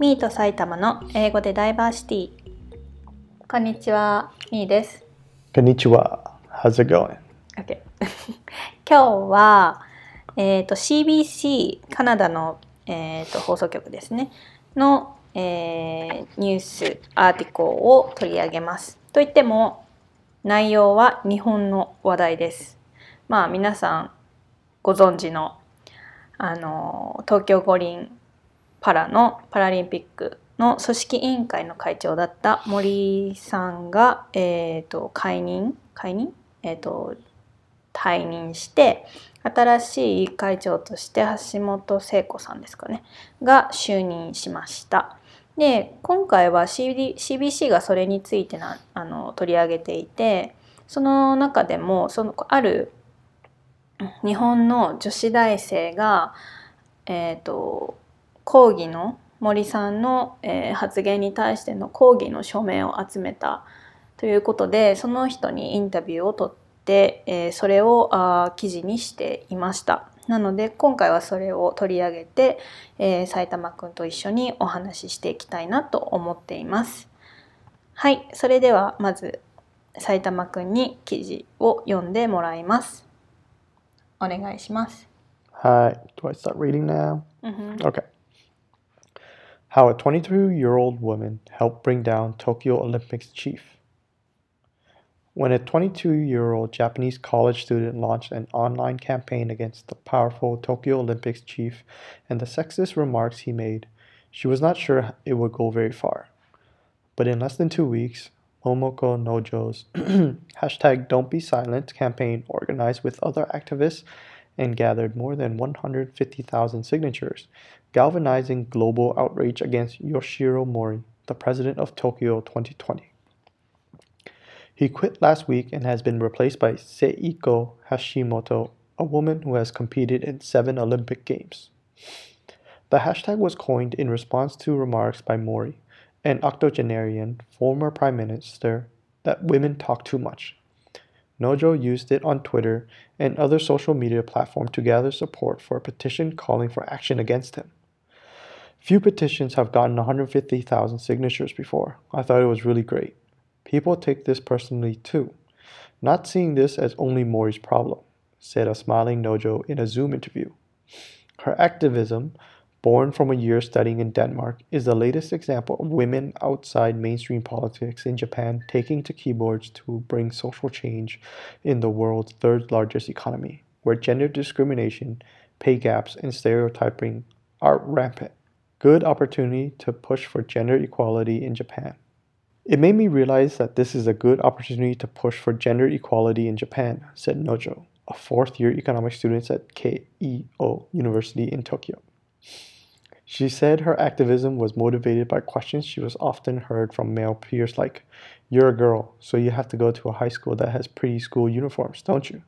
ミート埼玉の英語でダイバーシティ。こんにちは、ミーです。Konnichiwa. How's it going? OK 今日は、えー、と CBC カナダの、えー、と放送局ですねの、えーニュースアーティコを取り上げます。といっても内容は日本の話題です。まあ皆さんご存知のあの東京五輪パラのパラリンピックの組織委員会の会長だった森さんが、えー、と解任解任、えー、と退任して新しい会長として橋本聖子さんですかね？が就任しました。で今回は CD CBC がそれについてなあの取り上げていてその中でもそのある日本の女子大生が、えー、と抗議の森さんの、えー発言に対しての抗議の署名を集めたということでその人にインタビューを取って、えーそれをあー記事にしていました。なので今回はそれを取り上げて、えー、埼玉くんと一緒にお話ししていきたいなと思っています。はい、それではまず埼玉くんに記事を読んでもらいます。お願いします。Hi. Do I start reading now? うんふん Okay. How a 22 year old woman helped bring down Tokyo Olympics chief. When a 22 year old Japanese college student launched an online campaign against the powerful Tokyo Olympics chief and the sexist remarks he made, she was not sure it would go very far. But in less than two weeks, Momoko Nojo's hashtag Don't Be Silent campaign, organized with other activists and gathered more than 150,000 signatures, galvanizing global outrage against Yoshiro Mori, the president of Tokyo 2020. He quit last week and has been replaced by Seiko Hashimoto, a woman who has competed in seven Olympic Games. The hashtag was coined in response to remarks by Mori, an octogenarian former prime minister, that women talk too much. Nojo used it on Twitter and other social media platforms to gather support for a petition calling for action against him. Few petitions have gotten 150,000 signatures before. I thought it was really great. People take this personally too, not seeing this as only Mori's problem, said a smiling Nojo in a Zoom interview. Her activism, born from a year studying in Denmark, is the latest example of women outside mainstream politics in Japan taking to keyboards to bring social change in the world's third largest economy, where gender discrimination, pay gaps, and stereotyping are rampant. Good opportunity to push for gender equality in Japan. It made me realize that this is a good opportunity to push for gender equality in Japan, said Nojo, a fourth year economics student at Keio University in Tokyo. She said her activism was motivated by questions she was often heard from male peers like, You're a girl, so you have to go to a high school that has pretty school uniforms, don't you?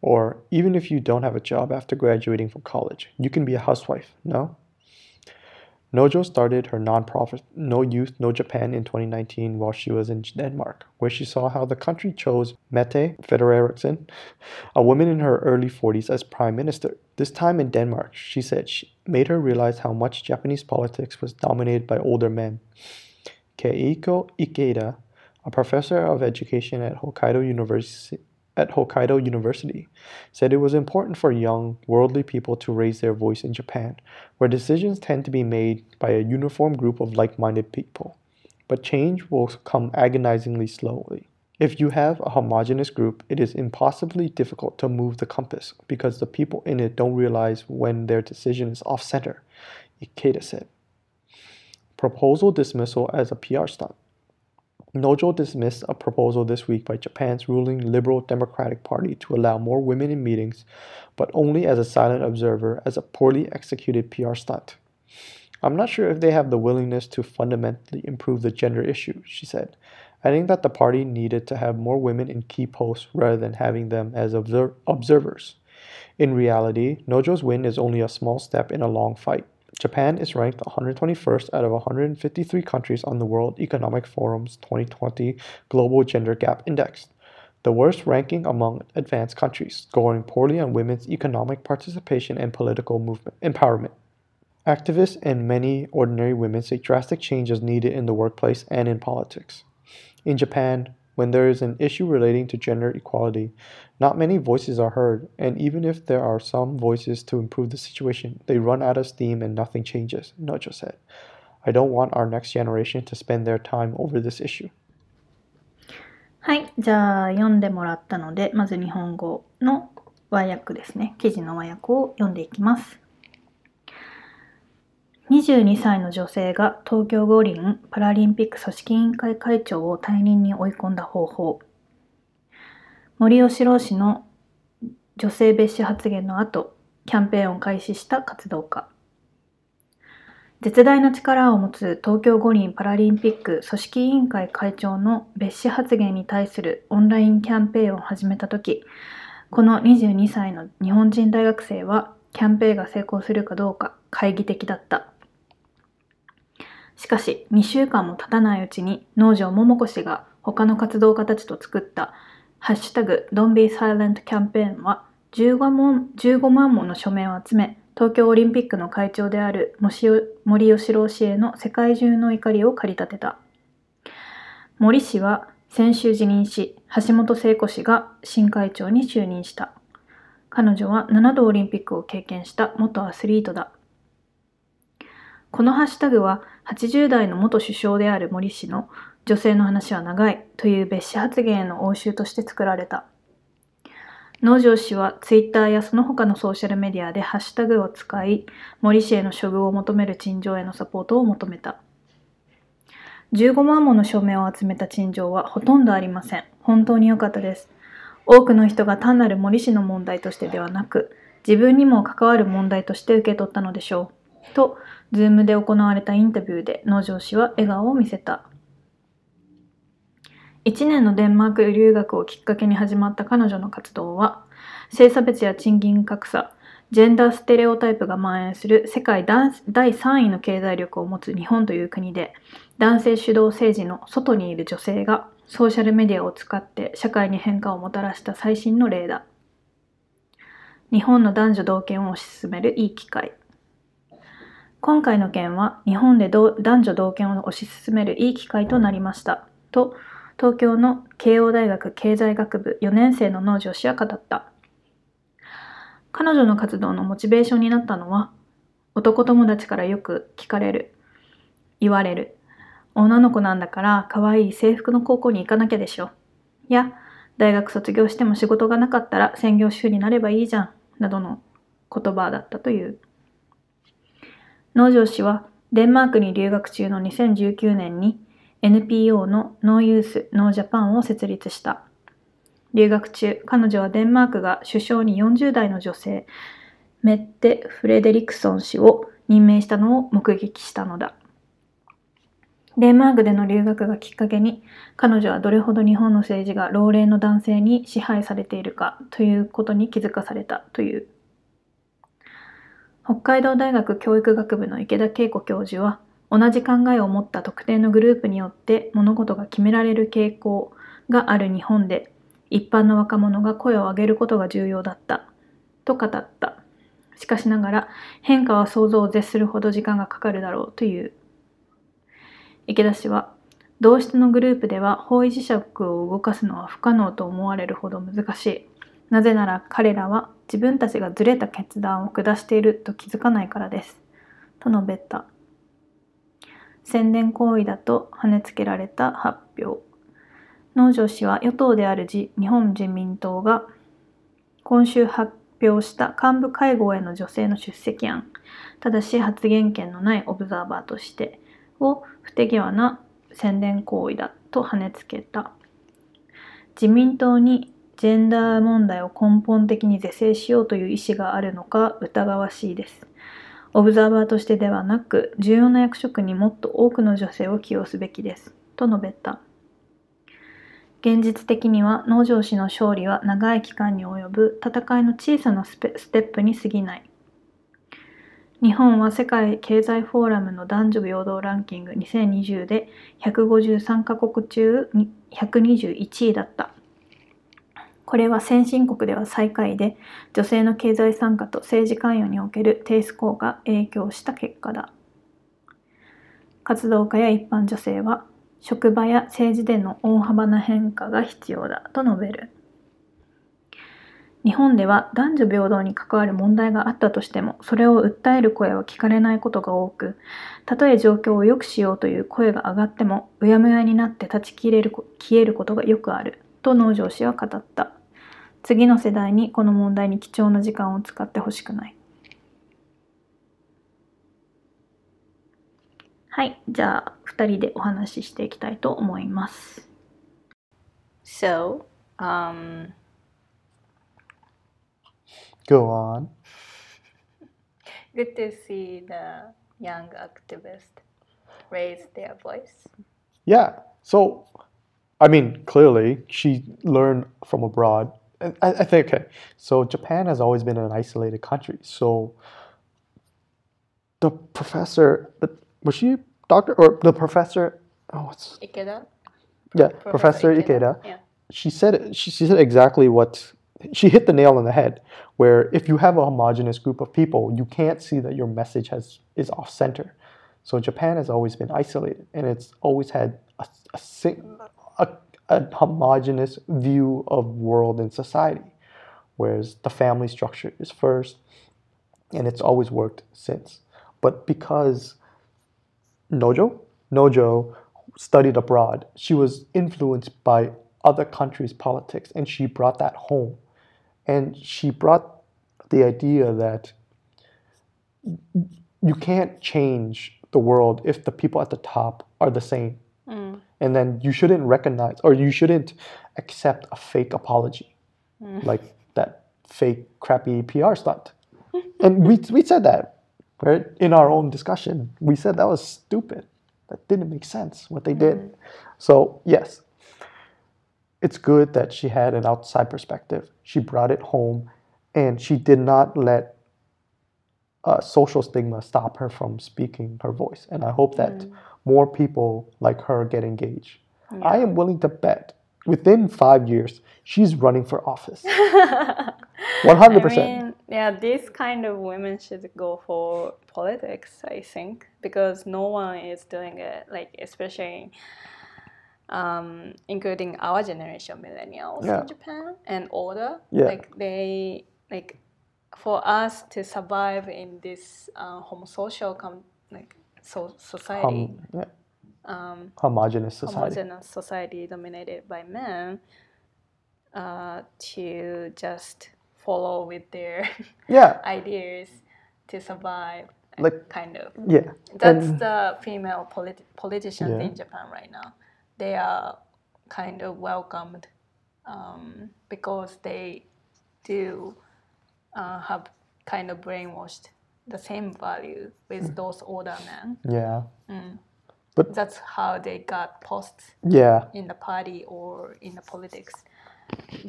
Or, even if you don't have a job after graduating from college, you can be a housewife, no? Nojo started her nonprofit No Youth No Japan in 2019 while she was in Denmark, where she saw how the country chose Mette Frederiksen, a woman in her early 40s, as prime minister. This time in Denmark, she said, she made her realize how much Japanese politics was dominated by older men. Keiko Ikeda, a professor of education at Hokkaido University, at Hokkaido University, said it was important for young, worldly people to raise their voice in Japan, where decisions tend to be made by a uniform group of like minded people. But change will come agonizingly slowly. If you have a homogenous group, it is impossibly difficult to move the compass because the people in it don't realize when their decision is off center, Ikeda said. Proposal dismissal as a PR stunt. Nojo dismissed a proposal this week by Japan's ruling Liberal Democratic Party to allow more women in meetings, but only as a silent observer as a poorly executed PR stunt. I'm not sure if they have the willingness to fundamentally improve the gender issue, she said, adding that the party needed to have more women in key posts rather than having them as obser- observers. In reality, Nojo's win is only a small step in a long fight. Japan is ranked 121st out of 153 countries on the World Economic Forum's 2020 Global Gender Gap Index, the worst ranking among advanced countries, scoring poorly on women's economic participation and political movement empowerment. Activists and many ordinary women say drastic change is needed in the workplace and in politics. In Japan, when there is an issue relating to gender equality, not many voices are heard, and even if there are some voices to improve the situation, they run out of steam and nothing changes, Nojo said. I don't want our next generation to spend their time over this issue. はい。じゃあ、読んでもらったので、まず日本語の和訳ですね。記事の和訳を読んでいきます。22歳の女性が東京五輪パラリンピック組織委員会会長を退任に追い込んだ方法。 森喜朗氏の女性蔑視発言の後、キャンペーンを開始した活動家。絶大な力を持つ東京五輪パラリンピック組織委員会会長の蔑視発言に対するオンラインキャンペーンを始めた時この22歳の日本人大学生はキャンペーンが成功するかどうか懐疑的だったしかし2週間も経たないうちに農場桃子氏が他の活動家たちと作った「ハッシュタグ Don't be silent キャンペーンは15万 ,15 万もの署名を集め東京オリンピックの会長である森喜朗氏への世界中の怒りを駆り立てた。森氏は先週辞任し、橋本聖子氏が新会長に就任した。彼女は7度オリンピックを経験した元アスリートだ。このハッシュタグは80代の元首相である森氏の女性の話は長いという別紙発言への応酬として作られた。農場氏はツイッターやその他のソーシャルメディアでハッシュタグを使い、森氏への処遇を求める陳情へのサポートを求めた。15万もの署名を集めた陳情はほとんどありません。本当に良かったです。多くの人が単なる森氏の問題としてではなく、自分にも関わる問題として受け取ったのでしょう。と、ズームで行われたインタビューで農場氏は笑顔を見せた。1年のデンマーク留学をきっかけに始まった彼女の活動は、性差別や賃金格差、ジェンダーステレオタイプが蔓延する世界第3位の経済力を持つ日本という国で、男性主導政治の外にいる女性がソーシャルメディアを使って社会に変化をもたらした最新の例だ。日本の男女同権を推し進めるいい機会。今回の件は日本で男女同権を推し進めるいい機会となりました。と東京の慶応大学経済学部4年生の農場氏は語った。彼女の活動のモチベーションになったのは、男友達からよく聞かれる、言われる、女の子なんだから可愛い制服の高校に行かなきゃでしょ。や、大学卒業しても仕事がなかったら専業主婦になればいいじゃん、などの言葉だったという。農場氏はデンマークに留学中の2019年に NPO の NO YOUTH NO JAPAN を設立した。留学中、彼女はデンマークが首相に40代の女性、メッテ・フレデリクソン氏を任命したのを目撃したのだ。デンマークでの留学がきっかけに、彼女はどれほど日本の政治が老齢の男性に支配されているかということに気づかされたという。北海道大学教育学部の池田恵子教授は、同じ考えを持った特定のグループによって物事が決められる傾向がある日本で一般の若者が声を上げることが重要だったと語った。しかしながら変化は想像を絶するほど時間がかかるだろうという。池田氏は同質のグループでは方位磁石を動かすのは不可能と思われるほど難しい。なぜなら彼らは自分たちがずれた決断を下していると気づかないからです。と述べた。宣伝行為だと跳ねつけられた発表。農場氏は与党である日本自民党が今週発表した幹部会合への女性の出席案、ただし発言権のないオブザーバーとしてを不手際な宣伝行為だと跳ねつけた。自民党にジェンダー問題を根本的に是正しようという意思があるのか疑わしいです。オブザーバーとしてではなく、重要な役職にもっと多くの女性を起用すべきです。と述べた。現実的には農場氏の勝利は長い期間に及ぶ戦いの小さなステップに過ぎない。日本は世界経済フォーラムの男女平等ランキング2020で153カ国中121位だった。これは先進国では最下位で女性の経済参加と政治関与における低スコアが影響した結果だ。活動家や一般女性は職場や政治での大幅な変化が必要だと述べる。日本では男女平等に関わる問題があったとしてもそれを訴える声は聞かれないことが多くたとえ状況を良くしようという声が上がってもうやむやになって断ち切れる消えることがよくあると農場氏は語った。次の世代にこの問題に貴重な時間を使ってほしくないはいじゃあ2人でお話ししていきたいと思います So, um, Go on. good to see the young activists raise their voice. Yeah. So, I mean, clearly she learned from abroad. I, I think, okay, so Japan has always been an isolated country. So, the professor, the, was she doctor or the professor? Oh, what's Ikeda? yeah, Professor, Ikeda. Yeah. She said she, she said exactly what she hit the nail on the head. Where if you have a homogenous group of people, you can't see that your message has is off center. So Japan has always been isolated, and it's always had a, a, sing- a, a homogenous view of world and society, whereas the family structure is first, and it's always worked since. But because Nojo, Nojo studied abroad, she was influenced by other countries' politics, and she brought that home. And she brought the idea that you can't change the world if the people at the top are the same. And then you shouldn't recognize or you shouldn't accept a fake apology, mm. like that fake, crappy PR stunt. and we, we said that, right? In our own discussion, we said that was stupid. That didn't make sense what they did. Mm. So, yes, it's good that she had an outside perspective. She brought it home and she did not let uh, social stigma stop her from speaking her voice. And I hope that more people like her get engaged. I am willing to bet within five years, she's running for office. 100%. I mean, yeah, this kind of women should go for politics, I think, because no one is doing it, like, especially um, including our generation, millennials Yeah. in Japan and older. Yeah. Like, they, like, for us to survive in this uh, homosocial, com- like, so society, Hom- yeah, um, homogenous society. homogeneous society dominated by men uh, to just follow with their Yeah, ideas to survive Like- kind of yeah. that's And- the female polit- politicians Yeah. in japan right now they are kind of welcomed um, because they do uh, have kind of brainwashed the same value with Mm. those older men yeah, But that's how they got posts yeah, in the party or in the politics.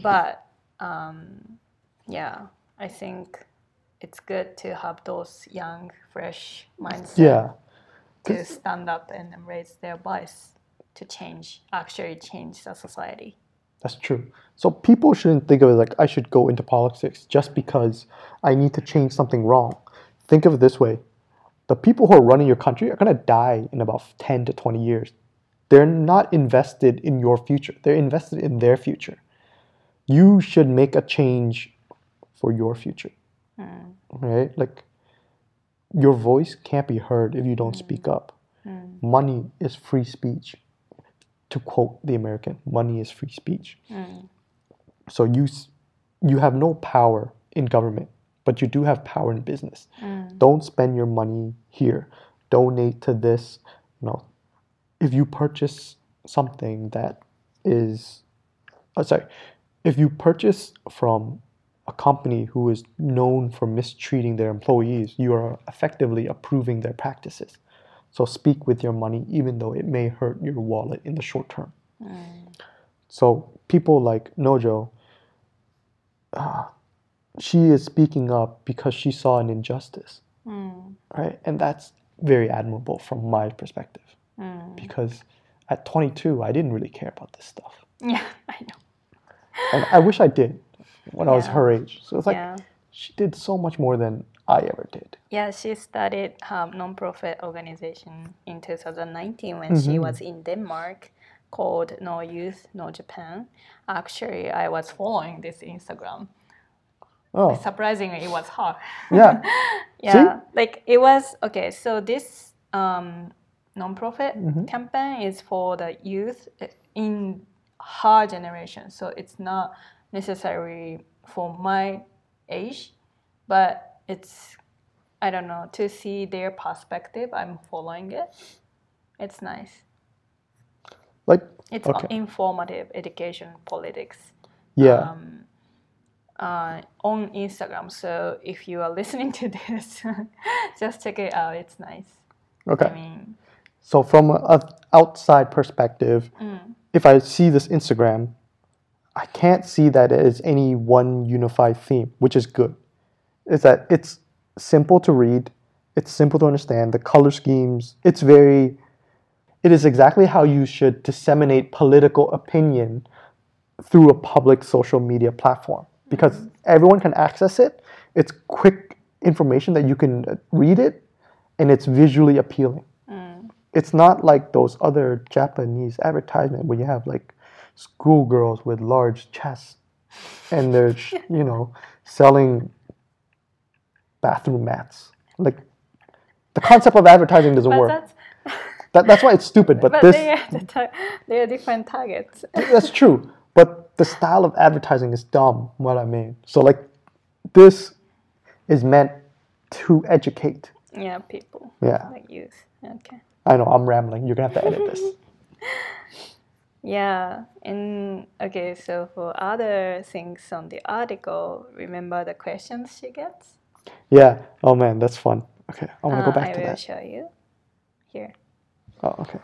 But um, yeah, I think it's good to have those young, fresh mindset yeah. to stand up and raise their voice to change, actually change the society. That's true. So people shouldn't think of it like I should go into politics just because I need to change something wrong. Think of it this way. The people who are running your country are going to die in about 10 to 20 years. They're not invested in your future. They're invested in their future. You should make a change for your future. Mm. Right? Like your voice can't be heard if you don't mm. speak up. Mm. Money is free speech to quote the American, money is free speech. Mm. So you you have no power in government, but you do have power in business. Mm. Don't spend your money here. Donate to this. You know, if you purchase something that is, oh, sorry, if you purchase from a company who is known for mistreating their employees, you are effectively approving their practices. So speak with your money, even though it may hurt your wallet in the short term. Mm. So people like Nojo, uh, she is speaking up because she saw an injustice, mm. right? And that's very admirable from my perspective, mm. because at 22, I didn't really care about this stuff. Yeah, I know. and I wish I did when I was her age. So it's like yeah. she did so much more than I ever did. Yeah, she started her non-profit organization in 2019 when she Mhm. was in Denmark called No Youth No Japan. Actually, I was following this Instagram. Oh, Surprisingly, it was her. yeah. yeah, like it was okay. So this um, non-profit Mm-hmm. campaign is for the youth uh, in her generation. So it's not necessarily for my age, but it's I don't know to see their perspective. I'm following it. It's nice. Like, It's Okay. informative education politics yeah. um, uh, on Instagram. So if you are listening to this, just check it out. It's nice. okay. I mean, So from an outside perspective, mm, if I see this Instagram, I can't see that it is any one unified theme, which is good. Is that it's simple to read, it's simple to understand, the color schemes, it's very it is exactly how you should disseminate political opinion through a public social media platform. Because everyone can access it. It's quick information that you can uh, read it and it's visually appealing. Mm, it's not like those other Japanese advertisement where you have like schoolgirls with large chests and they're you know selling bathroom mats. Like the concept of advertising doesn't but work. that's That, that's why it's stupid. But, but this they are the they are different targets. that's true. But the style of advertising is dumb. What I mean. So like this is meant to educate. yeah, people Yeah, like youth. Okay. I know. I'm rambling. You're gonna have to edit this. Yeah, and okay, so for other things on the article, remember the questions she gets? Yeah. Oh man, that's fun. Okay, I want to Uh, go back I to will that. show you here. Oh, okay.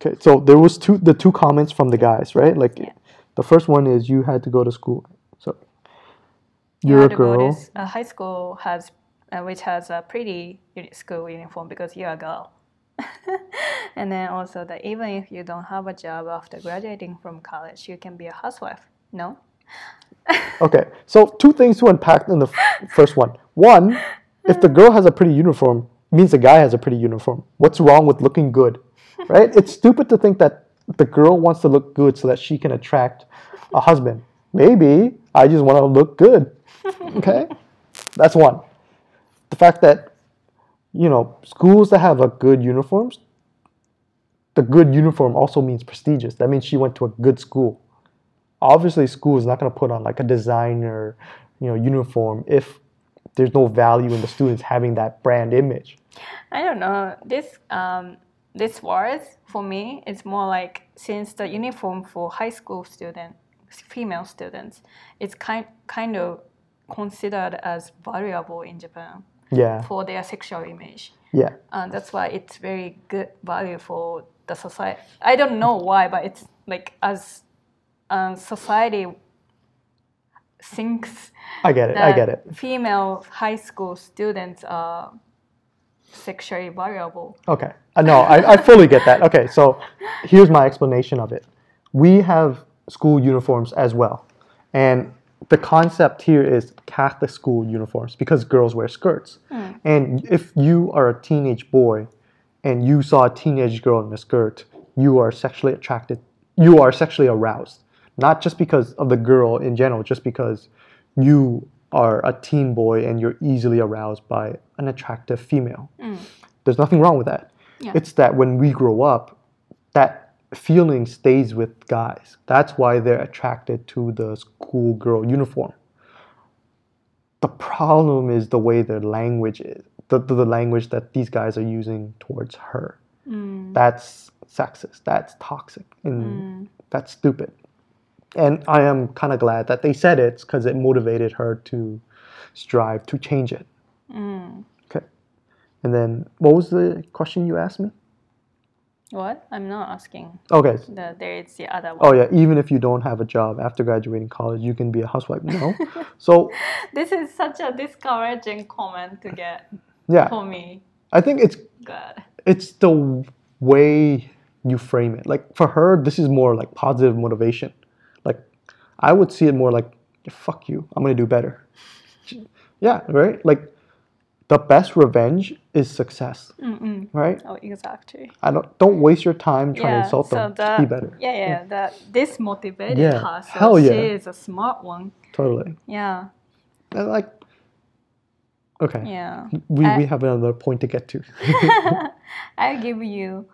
Okay, so there was two the two comments from the guys, right? Like Yeah. the first one is you had to go to school. So You you're a to go to girl. a high school has uh, which has a pretty school uniform because you're a girl. and then also that even if you don't have a job after graduating from college, you can be a housewife. No? Okay, so two things to unpack in the f- first one. One, if the girl has a pretty uniform, means the guy has a pretty uniform. What's wrong with looking good? Right? It's stupid to think that the girl wants to look good so that she can attract a husband. Maybe I just want to look good. Okay? That's one. The fact that you know, schools that have a good uniforms, the good uniform also means prestigious. That means she went to a good school obviously school is not going to put on like a designer you know uniform if there's no value in the students having that brand image I don't know. This um, this words for me it's more like since the uniform for high school student female students it's kind kind of considered as valuable in Japan yeah for their sexual image. yeah And that's why it's very good value for the society. I don't know why, but it's like as um, society thinks i get it that i get it. female high school students are sexually variable. okay. Uh, no I, I fully get that. Okay so here's my explanation of it. We have school uniforms as well. And the concept here is catholic school uniforms because girls wear skirts. And if you are a teenage boy and you saw a teenage girl in a skirt you are sexually attracted you are sexually aroused not just because of the girl in general just because you are a teen boy and you're easily aroused by an attractive female. Mm. There's nothing wrong with that. Yeah. it's that when we grow up that feeling stays with guys. That's why they're attracted to the schoolgirl uniform. The problem is the way their language is the, the, the language that these guys are using towards her. Mm. That's sexist. That's toxic and mm. that's stupid and i am kind of glad that they said it because it motivated her to strive to change it mm. okay and then what was the question you asked me What? I'm not asking. okay The, there is the other oh, one. oh yeah even if you don't have a job after graduating college you can be a housewife no so This is such a discouraging comment to get yeah for me. i think it's God. it's the way you frame it. Like for her, this is more like positive motivation. I would see it more like, fuck you, I'm gonna do better. Yeah, right? Like the best revenge is success, Mm-mm. right? Oh, exactly. I don't don't waste your time trying to insult them. Just be better. Yeah, yeah, that this motivated Yeah, her. So hell she yeah. is a smart one. Totally. Yeah, And like Okay. yeah. We, I- we have another point to get to. I'll give you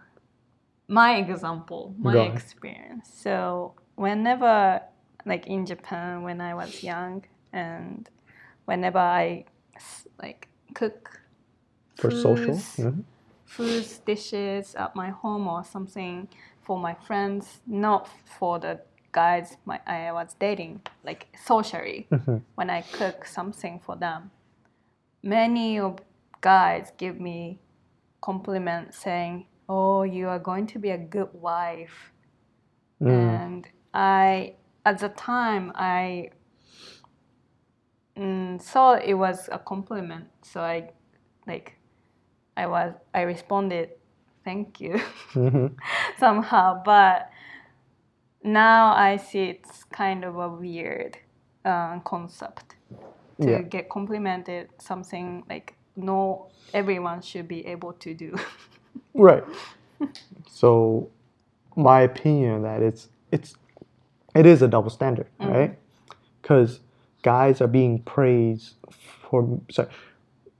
my example, my Go ahead. experience. So whenever, like in Japan, when I was young, and whenever I like cook For social. foods, Mhm. foods dishes at my home or something for my friends, not for the guys my I was dating, like socially. Mhm. When I cook something for them, many of guys give me compliments saying, "Oh, you are going to be a good wife," Mm. and I at the time I mm, thought it was a compliment, so I like I was I responded, "Thank you." Mhm. somehow, but now I see it's kind of a weird uh, concept to Yeah. get complimented something like no everyone should be able to do. Right. so, my opinion that it's it's it is a double standard, Mm. right? Because guys are being praised for sorry,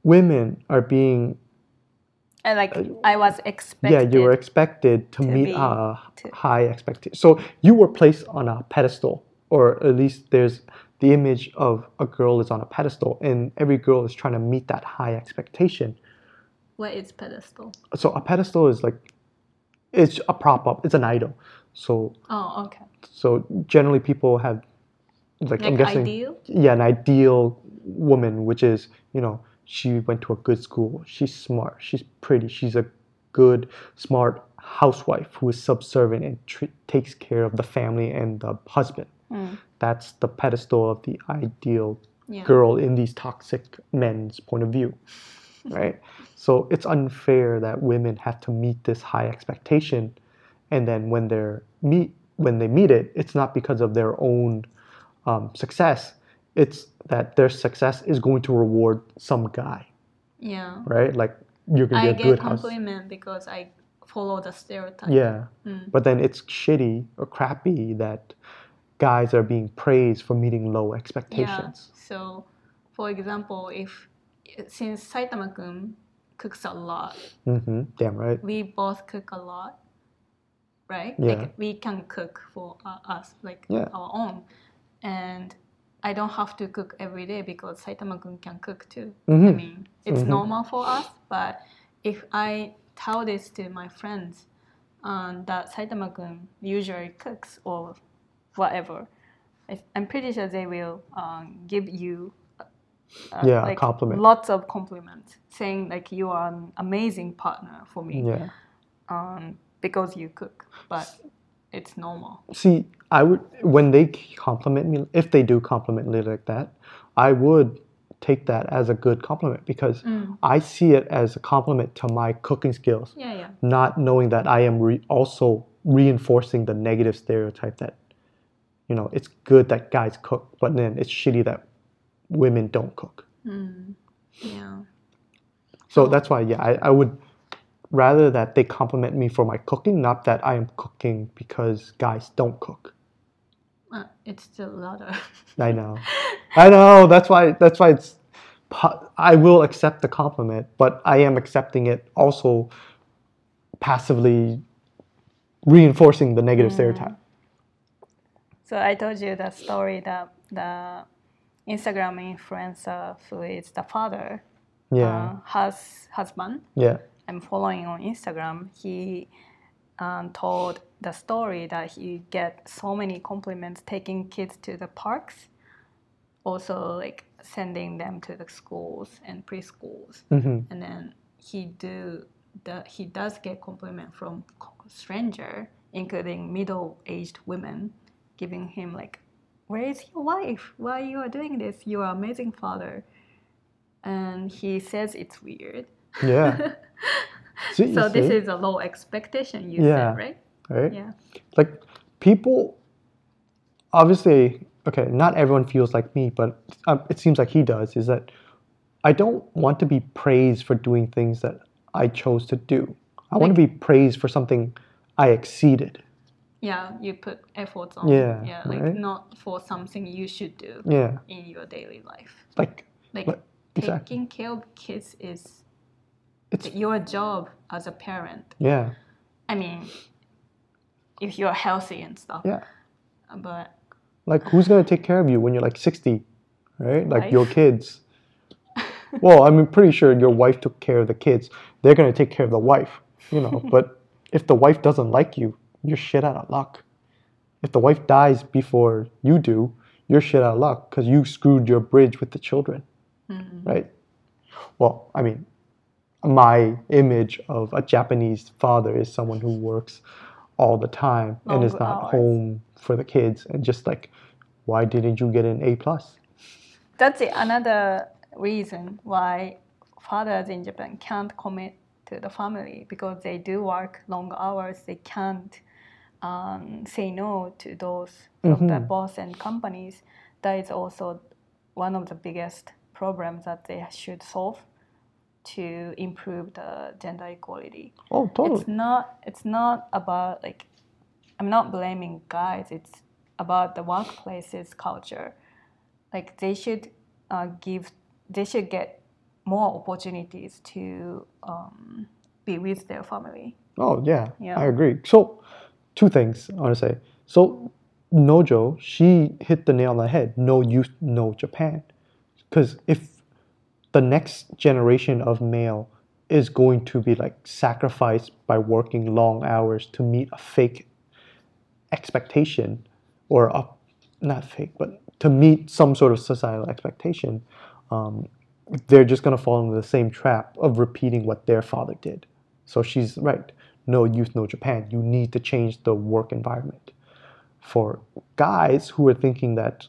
women are being and like I was expected. yeah you were expected to, to meet a to- high expectation. So you were placed on a pedestal, or at least there's the image of a girl is on a pedestal, and every girl is trying to meet that high expectation. what is pedestal? So a pedestal is like it's a prop up, it's an idol. So Oh, okay. so generally people have like, I'm guessing ideal? yeah an ideal woman which is you know she went to a good school she's smart she's pretty she's a good smart housewife who is subservient and tr- takes care of the family and the husband Mm, that's the pedestal of the ideal yeah. girl in these toxic men's point of view right so it's unfair that women have to meet this high expectation and then when they're meet when they meet it it's not because of their own um, success it's that their success is going to reward some guy Yeah. right like you're gonna I get good house compliment because I follow the stereotype. yeah Mm. but then it's shitty or crappy that guys are being praised for meeting low expectations. Yeah. So, for example, if since Saitama-kun cooks a lot, hmm damn right we both cook a lot, right? Yeah. Like we can cook for uh, us, like Yeah. our own, and I don't have to cook every day because Saitama-kun can cook too. I Mhm. mean, it's Mhm. normal for us, but if I tell this to my friends, um, that Saitama-kun usually cooks or whatever, I, I'm pretty sure they will um, give you uh, Yeah, like compliment. lots of compliments, saying like you are an amazing partner for me yeah um, because you cook, but it's normal. See, I would when they compliment me, if they do compliment me like that, I would take that as a good compliment because Mm. I see it as a compliment to my cooking skills, Yeah, yeah. not knowing that I am re- also reinforcing the negative stereotype that you know it's good that guys cook, but then it's shitty that women don't cook. Mm. Yeah. So Oh. that's why, yeah, I, I would rather that they compliment me for my cooking, not that I am cooking because guys don't cook. Uh, it's still a louder. I know. I know. That's why. That's why it's. I will accept the compliment, but I am accepting it also passively reinforcing the negative stereotype. so I told you the story that the Instagram influencer who is the father, Yeah. uh, has husband. Yeah. I'm following on Instagram. He um, told the story that he get so many compliments taking kids to the parks, also like sending them to the schools and preschools, hmm and then he do the he does get compliment from stranger, including middle-aged women, giving him like, "Where is your wife? Why you are doing this? You are amazing father." And he says it's weird. Yeah. See, so this see? is a low expectation you Yeah. said, right? right? Yeah. Like people, obviously, okay, not everyone feels like me, but um, it seems like he does. Is that I don't want to be praised for doing things that I chose to do. I want to be praised for something I exceeded. Yeah, you put efforts on. Yeah, Yeah, like right? not for something you should do Yeah, in your daily life. like Like Like, exactly. taking care of kids is It's- your job as a parent. yeah, I mean, if you're healthy and stuff. yeah. But Like who's gonna take care of you when you're like 60, right? Like your kids. well, I'm pretty sure your wife took care of the kids. They're gonna take care of the wife, you know. but if the wife doesn't like you, you're shit out of luck. If the wife dies before you do, you're shit out of luck because you screwed your bridge with the children, mm-hmm. right? Well, I mean, my image of a Japanese father is someone who works all the time and is not hours. home for the kids and just like, why didn't you get an A plus? that's the another reason why fathers in Japan can't commit to the family because they do work long hours. They can't um, say no to those from the boss and companies. That is also one of the biggest problems that they should solve to improve the gender equality. Oh, totally. It's not. It's not about like. I'm not blaming guys. It's about the workplace's culture. Like they should uh, give. They should get more opportunities to um, be with their family. Oh yeah, Yeah. I agree. So, two things I want to say. So, Nojo, she hit the nail on the head. No youth, no Japan. Because if the next generation of male is going to be like sacrificed by working long hours to meet a fake expectation, or a not fake, but to meet some sort of societal expectation, um, they're just going to fall into the same trap of repeating what their father did. So she's right. No youth, no Japan. You need to change the work environment. For guys who are thinking that,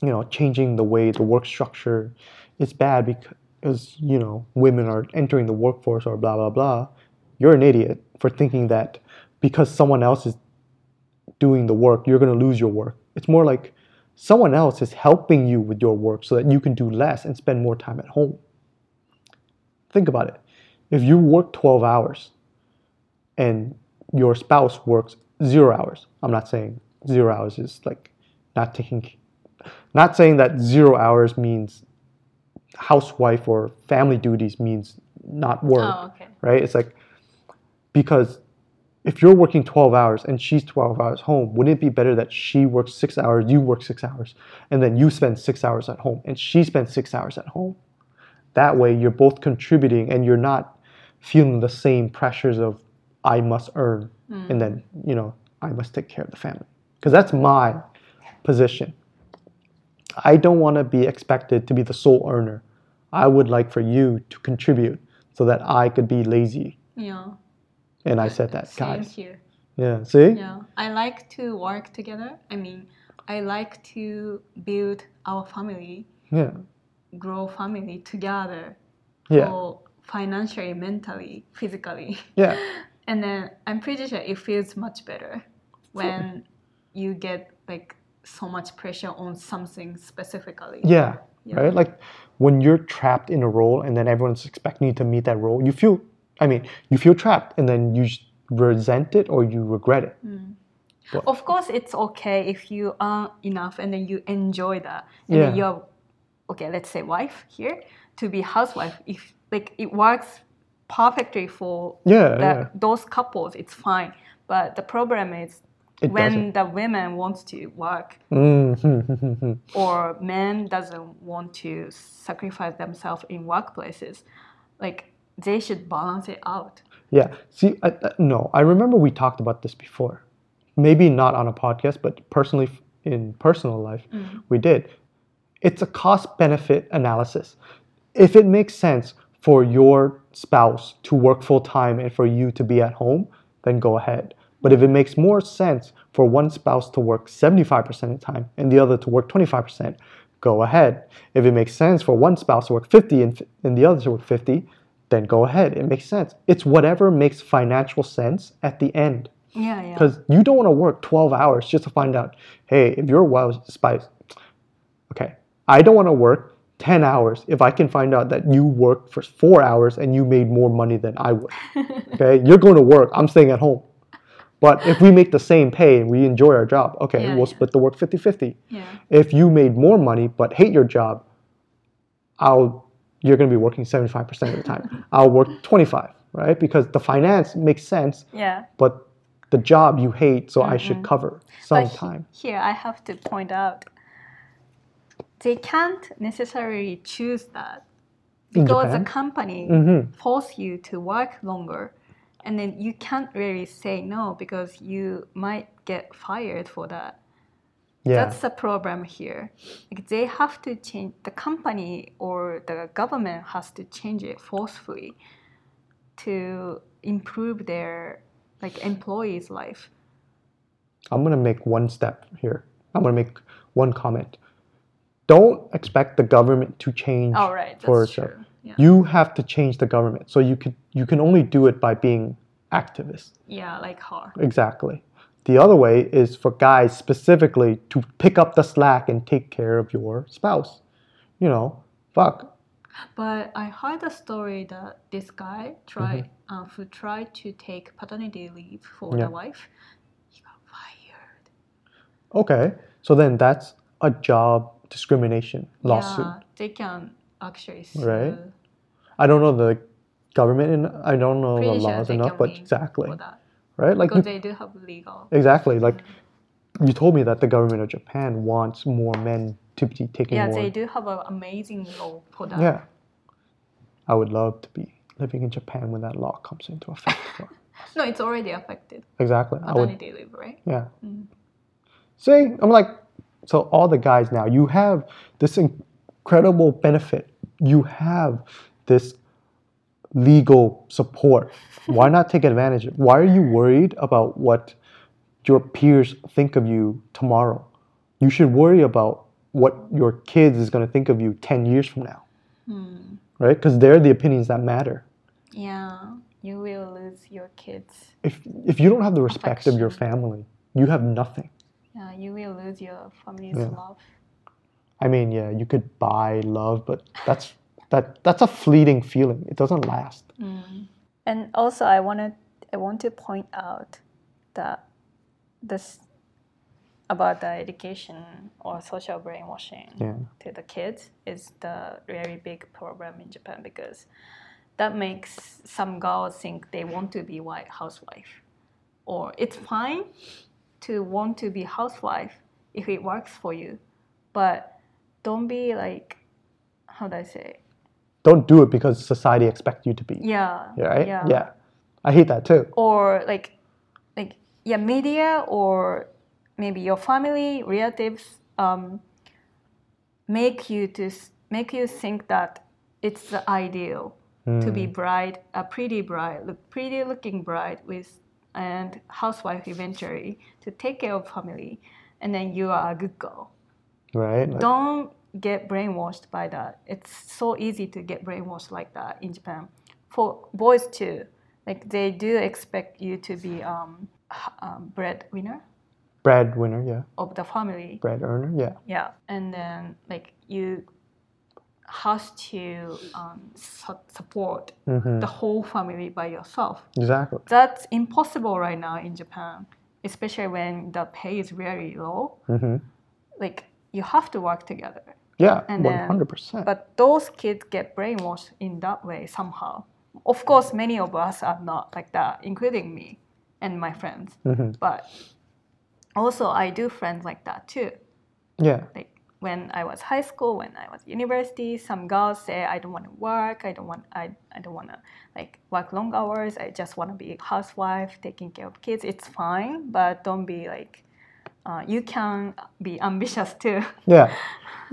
you know, changing the way the work structure is bad because, you know, women are entering the workforce or blah, blah, blah, you're an idiot for thinking that because someone else is doing the work, you're going to lose your work. It's more like someone else is helping you with your work so that you can do less and spend more time at home. Think about it. If you work 12 hours and your spouse works zero hours, I'm not saying zero hours is like not taking, not saying that zero hours means housewife or family duties means not work Oh, okay. right? It's like because if you're working 12 hours and she's 12 hours home, wouldn't it be better that she works six hours, you work six hours, and then you spend six hours at home and she spends six hours at home? That way you're both contributing and you're not feeling the same pressures of I must earn and hmm. then, you know, I must take care of the family. Because that's my position. I don't want to be expected to be the sole earner. I would like for you to contribute so that I could be lazy. Yeah. And I said that, Same guys. here. Yeah, see? Yeah, I like to work together. I mean, I like to build our family, Yeah. grow family together, Yeah. for financially, mentally, physically. Yeah. And then I'm pretty sure it feels much better when you get like so much pressure on something specifically. Yeah. Yeah. Right? Like when you're trapped in a role and then everyone's expecting you to meet that role, you feel, I mean, you feel trapped and then you resent it or you regret it. Mm. Of course, it's okay if you earn enough and then you enjoy that. And then Yeah. you're, okay, let's say wife here, to be housewife. If like it works perfectly for Yeah, the, yeah. those couples, it's fine. But the problem is It when the women wants to work Mm-hmm. or men doesn't want to sacrifice themselves in workplaces, like they should balance it out. Yeah. See, I, I, no, I remember we talked about this before. Maybe not on a podcast, but personally in personal life, we did. It's a cost benefit analysis. If it makes sense for your spouse to work full time and for you to be at home, then go ahead. But if it makes more sense for one spouse to work 75% of the time and the other to work 25%, go ahead. If it makes sense for one spouse to work 50 and, and the other to work 50, then go ahead. It makes sense. It's whatever makes financial sense at the end. Yeah, yeah. Because you don't want to work 12 hours just to find out, hey, if you're a wild spice, okay, I don't want to work 10 hours if I can find out that you worked for four hours and you made more money than I would. okay, you're going to work, I'm staying at home. But if we make the same pay and we enjoy our job, okay, Yeah, we'll yeah. split the work 50 50. Yeah. If you made more money but hate your job, I'll you're going to be working 75% of the time. I'll work 25, right? Because the finance makes sense, Yeah. but the job you hate, so I should cover some But he- time. here I have to point out they can't necessarily choose that because the company Mhm. force you to work longer and then you can't really say no because you might get fired for that. Yeah. That's the problem here. Like they have to change the company or the government has to change it forcefully to improve their like employees' life. I'm going to make one step here. I'm going to make one comment. Don't expect the government to change All right, for that's itself. true. Yeah. You have to change the government. So you could you can only do it by being activists. Yeah, like her. Exactly. The other way is for guys specifically to pick up the slack and take care of your spouse. You know, fuck. But I heard a story that this guy tried uh, who tried to take paternity leave for Yeah. the wife, he got fired. Okay. So then that's a job discrimination lawsuit. Yeah, they can actually sue. Right. I don't know the government and I don't know Pretty the laws they enough, but exactly. Right? Like because you, they do have legal. exactly. Like you told me that the government of Japan wants more men to be taking Yeah, more. they do have an amazing law for that. Yeah. I would love to be living in Japan when that law comes into effect. No, it's already affected. exactly. I would leave, right? Yeah. Mm. See, I'm like, so all the guys now, you have this incredible benefit. You have this legal support. Why not take advantage of it? Why are you worried about what your peers think of you tomorrow? You should worry about what your kids is going to think of you 10 years from now. Hmm. Right? Because they're the opinions that matter. Yeah, you will lose your kids. If, if you don't have the respect of your family, you have nothing. Yeah, you will lose your family's Yeah. love. I mean, yeah, you could buy love, but that's that that's a fleeting feeling. It doesn't last. Mm. And also, I wanted I want to point out that this about the education or social brainwashing Yeah. to the kids is the very big problem in Japan because that makes some girls think they want to be white housewife, or it's fine to want to be housewife if it works for you, but don't be like how do I say Don't do it because society expects you to be. yeah Yeah, right? yeah Yeah. I hate that too. or like like yeah media or maybe your family relatives um, make you to make you think that it's the ideal to be bride a pretty bride look pretty looking bride with and housewife eventually to take care of family and then you are a good girl Right? Don't get brainwashed by that. It's so easy to get brainwashed like that in Japan. For boys too, like they do expect you to be um, um, breadwinner breadwinner, yeah. of the family. Bread earner, yeah. Yeah, and then like you has to um, su- support Mm-hmm. the whole family by yourself. Exactly. That's impossible right now in Japan, especially when the pay is very low. Mm-hmm. Like you have to work together. Yeah, And hundred percent. But those kids get brainwashed in that way somehow. Of course, many of us are not like that, including me and my friends. Mhm. But also, I do friends like that too. Yeah. Like when I was high school, when I was university, some girls say, "I don't want to work. I don't want. I, I don't want to like work long hours. I just want to be a housewife, taking care of kids. It's fine, but don't be like." Uh, you can be ambitious too. Yeah.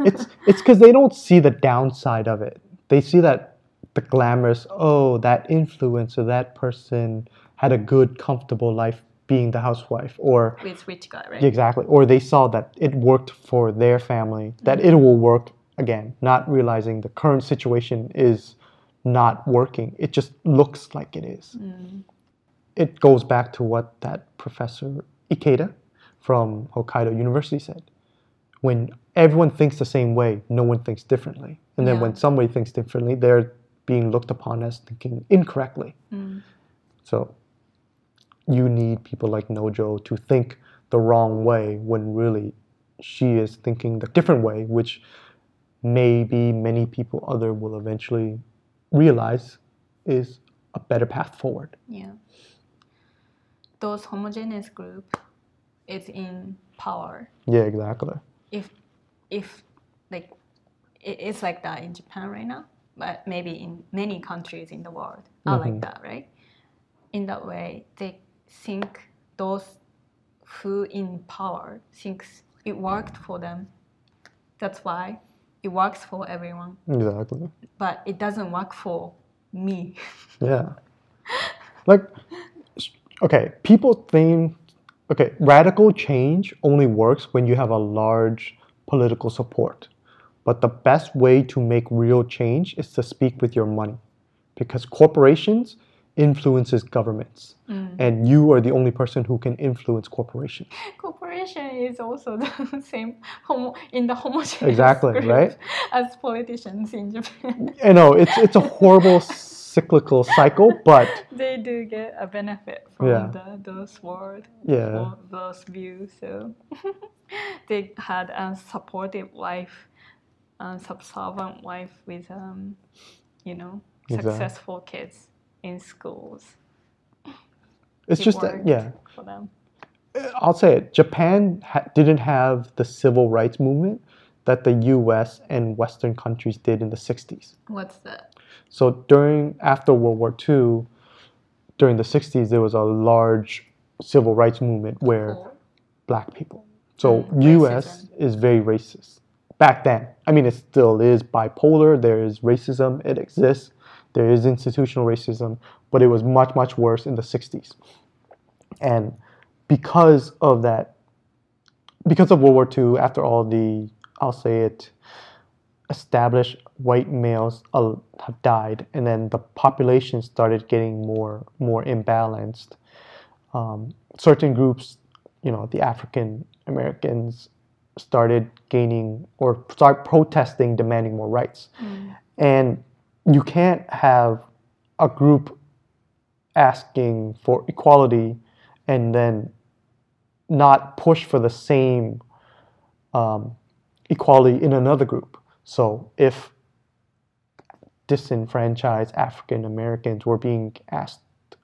It's it's because they don't see the downside of it. They see that the glamorous, oh, that influencer, that person had a good, comfortable life being the housewife, or with rich guy, right? exactly, or they saw that it worked for their family, that it will work again, not realizing the current situation is not working. It just looks like it is. It goes back to what that professor Ikeda from Hokkaido University said. When everyone thinks the same way, no one thinks differently. And then Yeah. when somebody thinks differently, they're being looked upon as thinking incorrectly. Mm. So you need people like Nojo to think the wrong way when really she is thinking the different way, which maybe many people other will eventually realize is a better path forward. Yeah. Those homogeneous group is in power. Yeah, exactly. If if like it is like that in Japan right now, but maybe in many countries in the world are like mm-hmm. that, right? In that way, they think those who in power thinks it worked for them. That's why it works for everyone, Exactly. but it doesn't work for me. Yeah. Like, okay, people think, okay, radical change only works when you have a large political support. But the best way to make real change is to speak with your money because corporations influences governments mm. and you are the only person who can influence corporations Corporation is also the same homo in the homogeneous Exactly, group right? as politicians in Japan. i know it's it's a horrible cyclical cycle but they do get a benefit from Yeah. the, those words Yeah. those views. So they had a supportive wife, a subservient wife with, um, you know, Exactly. successful kids in schools. it's It just that yeah for them. I'll say it. Japan ha- didn't have the civil rights movement that the U.S. and Western countries did in the '60s. What's that? So during after World War II, during the '60s, there was a large civil rights movement where For? black people. So Mm, U.S. racism. is very racist back then. I mean, it still is bipolar. There is racism. It exists. There is institutional racism, but it was much much worse in the '60s. And because of that, because of World War II, after all the, I'll say it, established white males uh, have died, and then the population started getting more more imbalanced. Um, certain groups, you know, the African Americans, started gaining or start protesting, demanding more rights, and you can't have a group asking for equality and then not push for the same um, equality in another group. So if disenfranchised African Americans were being asked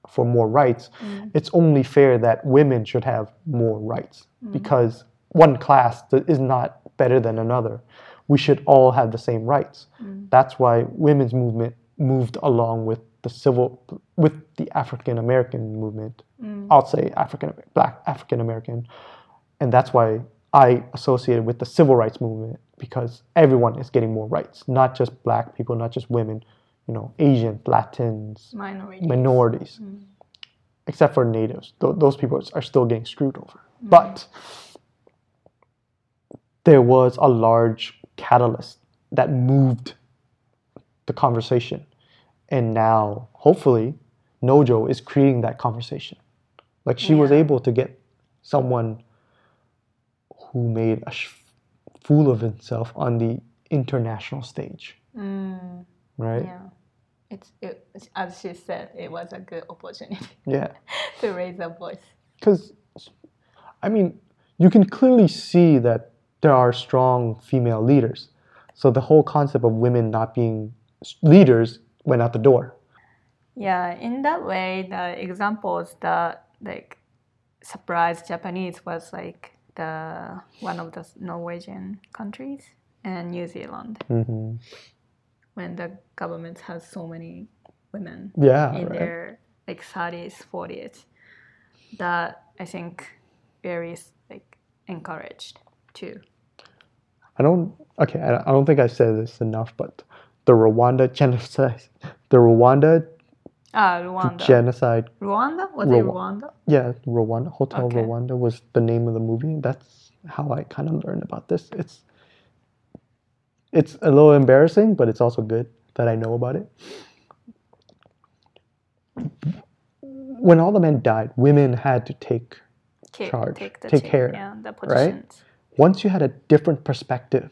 for more rights, mm. it's only fair that women should have more rights mm. because one class is not better than another. We should all have the same rights. Mm. That's why women's movement moved along with the civil with the African American movement. I'll say African black African American, and that's why I associated with the civil rights movement because everyone is getting more rights, not just black people, not just women, you know, Asian, Latins, Minorities. minorities, mm. except for natives. Th- those people are still getting screwed over. Mm. But there was a large catalyst that moved the conversation. And now, hopefully, Nojo is creating that conversation. Like she was able to get someone who made a sh- fool of himself on the international stage, Mm, right? yeah. It's, it, as she said, it was a good opportunity yeah. to raise a voice. because I mean, you can clearly see that there are strong female leaders. So the whole concept of women not being leaders went out the door. Yeah, in that way, the examples that like surprised Japanese was like the one of the Norwegian countries and New Zealand hmm when the government has so many women Yeah, in right. their like 30s, 40s that I think very like encouraged too. I don't. Okay, I I don't think I said this enough, but the Rwanda genocide, the Rwanda Ah, Rwanda. genocide. Rwanda? Was it Rwa- Rwanda? Yeah, Rwanda Hotel Okay. Rwanda was the name of the movie. That's how I kind of learned about this. It's it's a little embarrassing, but it's also good that I know about it. when all the men died, women had to take Ca- Charge. Take, Take care, Yeah, the right? once you had a different perspective,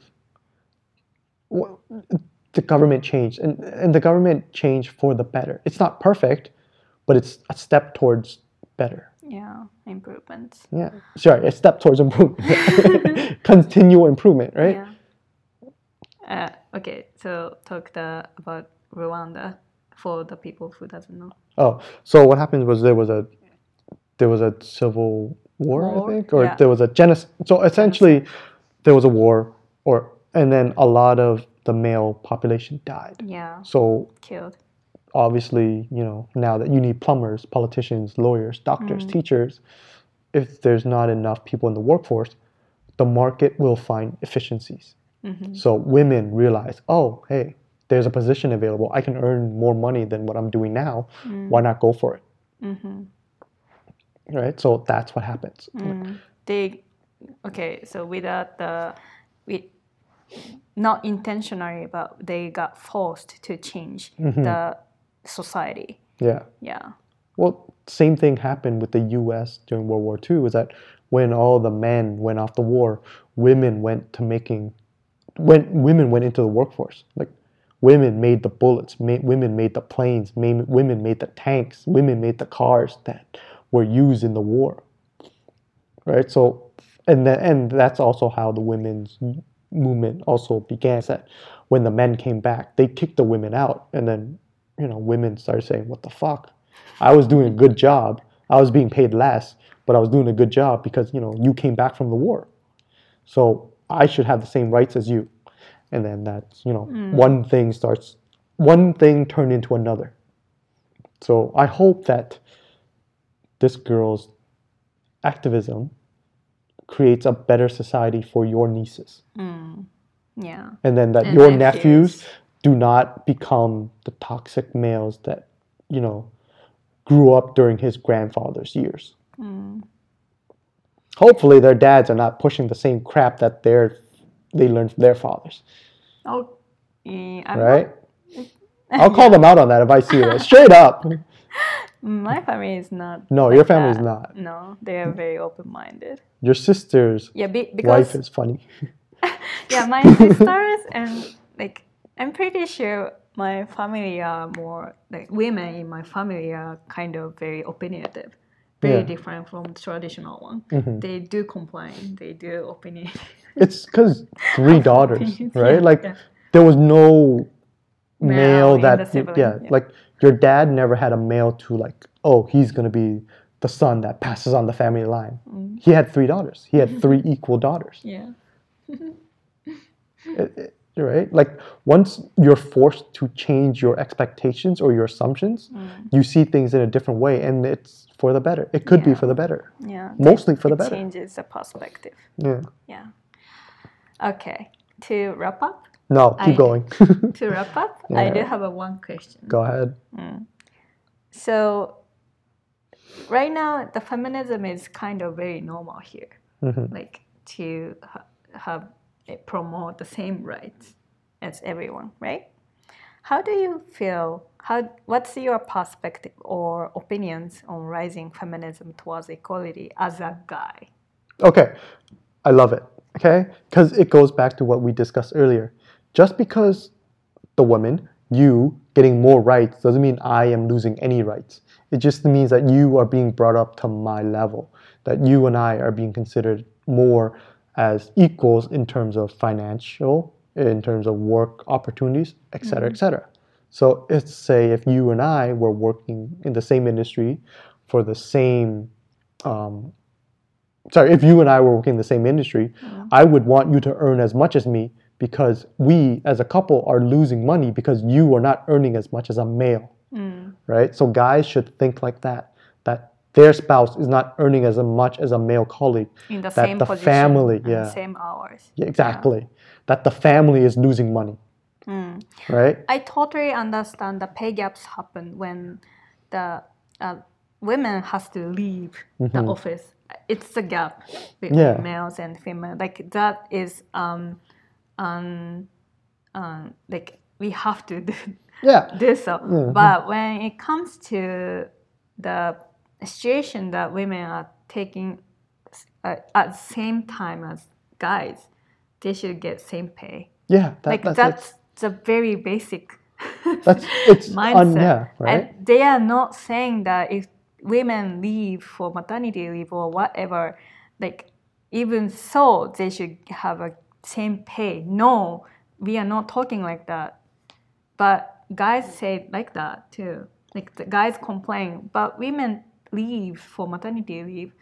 the government changed, and, and the government changed for the better. It's not perfect, but it's a step towards better. Yeah, improvements. Yeah, sorry, a step towards improvement, continual improvement, right? Yeah. Uh, okay, so talk the, about Rwanda for the people who doesn't know. Oh, so what happened was there was a there was a civil war, War, I think, or yeah. there was a genocide. So essentially, there was a war, or and then a lot of the male population died. Yeah, So killed. obviously, you know, now that you need plumbers, politicians, lawyers, doctors, mm-hmm. teachers, if there's not enough people in the workforce, the market will find efficiencies. Mm-hmm. So women realize, oh, hey, there's a position available. I can earn more money than what I'm doing now. Mm. Why not go for it? Mm-hmm. Right? So that's what happens. Mm. They okay. So without the with not intentionally, but they got forced to change mm-hmm. the society. Yeah. Yeah. Well, same thing happened with the U.S. during World War II. Is that when all the men went off the war, women went to making, when women went into the workforce. Like, women made the bullets, ma- women made the planes, ma- women made the tanks, women made the cars that were used in the war. Right. So, and and that's also how the women's movement also began. That when the men came back, they kicked the women out, and then you know women started saying, "What the fuck." I was doing a good job. I was being paid less, but I was doing a good job because you know you came back from the war, so I should have the same rights as you. And then that's you know mm. one thing starts, one thing turned into another. So I hope that this girl's activism creates a better society for your nieces, Yeah. and then that And your nephews. nephews do not become the toxic males that you know grew up during his grandfather's years. Hopefully, their dads are not pushing the same crap that their they learned from their fathers, Oh, yeah, right? I'll call them out on that if I see it. Straight up. my family is not. No, like your family that. not. No, they are very open-minded. Your sister's Yeah, be, wife is funny. yeah, my sisters and like I'm pretty sure my family are more like women in my family are kind of very opinionative, very Yeah. different from traditional one. Mhm. They do complain, they do opinion. It's because three daughters, right? like yeah. there was no Male male that yeah, yeah. like your dad never had a male to like oh he's gonna be the son that passes on the family line. Mm. He had three daughters. He had three equal daughters. yeah. It- it- right? Like once you're forced to change your expectations or your assumptions, Mm. you see things in a different way, and it's for the better. It could be for the better, Yeah. mostly for the it better. changes the perspective. Yeah. Yeah. Okay. To wrap up, No, keep I- going. to wrap up, I do have a one question. Go ahead. So right now, the feminism is kind of very normal here, Mhm. like to ha- have it promote the same rights as everyone, right? How do you feel? How what's your perspective or opinions on rising feminism towards equality as a guy? Okay, I love it. Okay, because it goes back to what we discussed earlier. Just because the woman, you, getting more rights doesn't mean I am losing any rights. It just means that you are being brought up to my level, that you and I are being considered more as equals in terms of financial, in terms of work opportunities, et cetera, et cetera. So it's say if you and I were working in the same industry for the same um, sorry, if you and I were working in the same industry, I would want you to earn as much as me because we as a couple are losing money because you are not earning as much as a male. Right? So guys should think like that. That their spouse is not earning as much as a male colleague. In the that same the position, family, yeah. same hours. Yeah, exactly. That the family is losing money. Right? I totally understand the pay gaps happen when the uh, women has to leave the office. It's a gap between Mm-hmm. Yeah. males and female. Like that is um, um, um, like we have to do, Yeah. do so. But when it comes to the situation that women are taking uh, at the same time as guys, they should get same pay. Yeah. That, like that's, that's, the very basic that's it's mindset. un, yeah, right? And they are not saying that if women leave for maternity leave or whatever, like even so they should have a same pay. No, we are not talking like that. But guys say like that too. Like the guys complain, but women leave for maternity leave.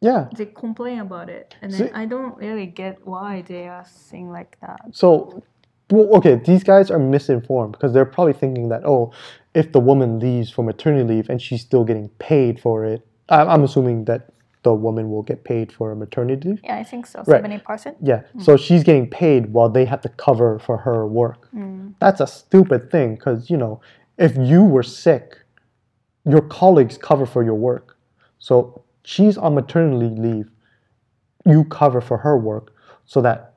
yeah. They complain about it, and I don't really get why they are saying like that. So, well, okay, these guys are misinformed because they're probably thinking that, oh, if the woman leaves for maternity leave and she's still getting paid for it, I'm assuming that the woman will get paid for a maternity leave. Yeah, I think so. Right. Seventy percent. Yeah, so she's getting paid while they have to cover for her work. Mm. That's a stupid thing because, you know, if you were sick, your colleagues cover for your work. So she's on maternity leave, you cover for her work so that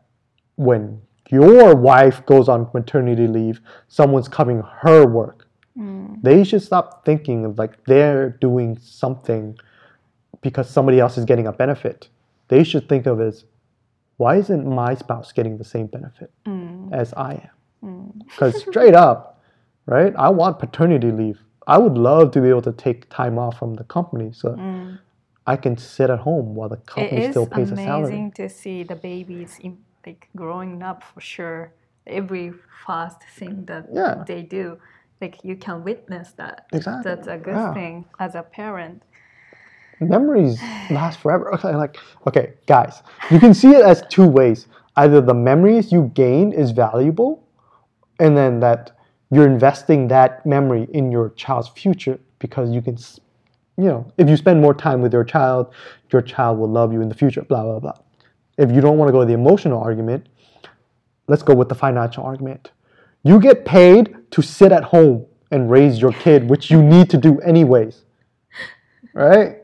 when your wife goes on maternity leave, someone's covering her work. Mm. They should stop thinking of like they're doing something because somebody else is getting a benefit. They should think of as why isn't my spouse getting the same benefit Mm. as I am? Mm. Because straight up, right? I want paternity leave. I would love to be able to take time off from the company so Mm. I can sit at home while the company still pays a salary. It's amazing to see the babies in, like growing up for sure. Every fast thing that Yeah. they do, like you can witness that. Exactly. That's a good Yeah. thing as a parent. Memories last forever. Okay, like okay, guys, you can see it as two ways. Either the memories you gain is valuable, and then that you're investing that memory in your child's future because you can, you know, if you spend more time with your child, your child will love you in the future. Blah blah blah. If you don't want to go the emotional argument, let's go with the financial argument. You get paid to sit at home and raise your kid, which you need to do anyways. Right?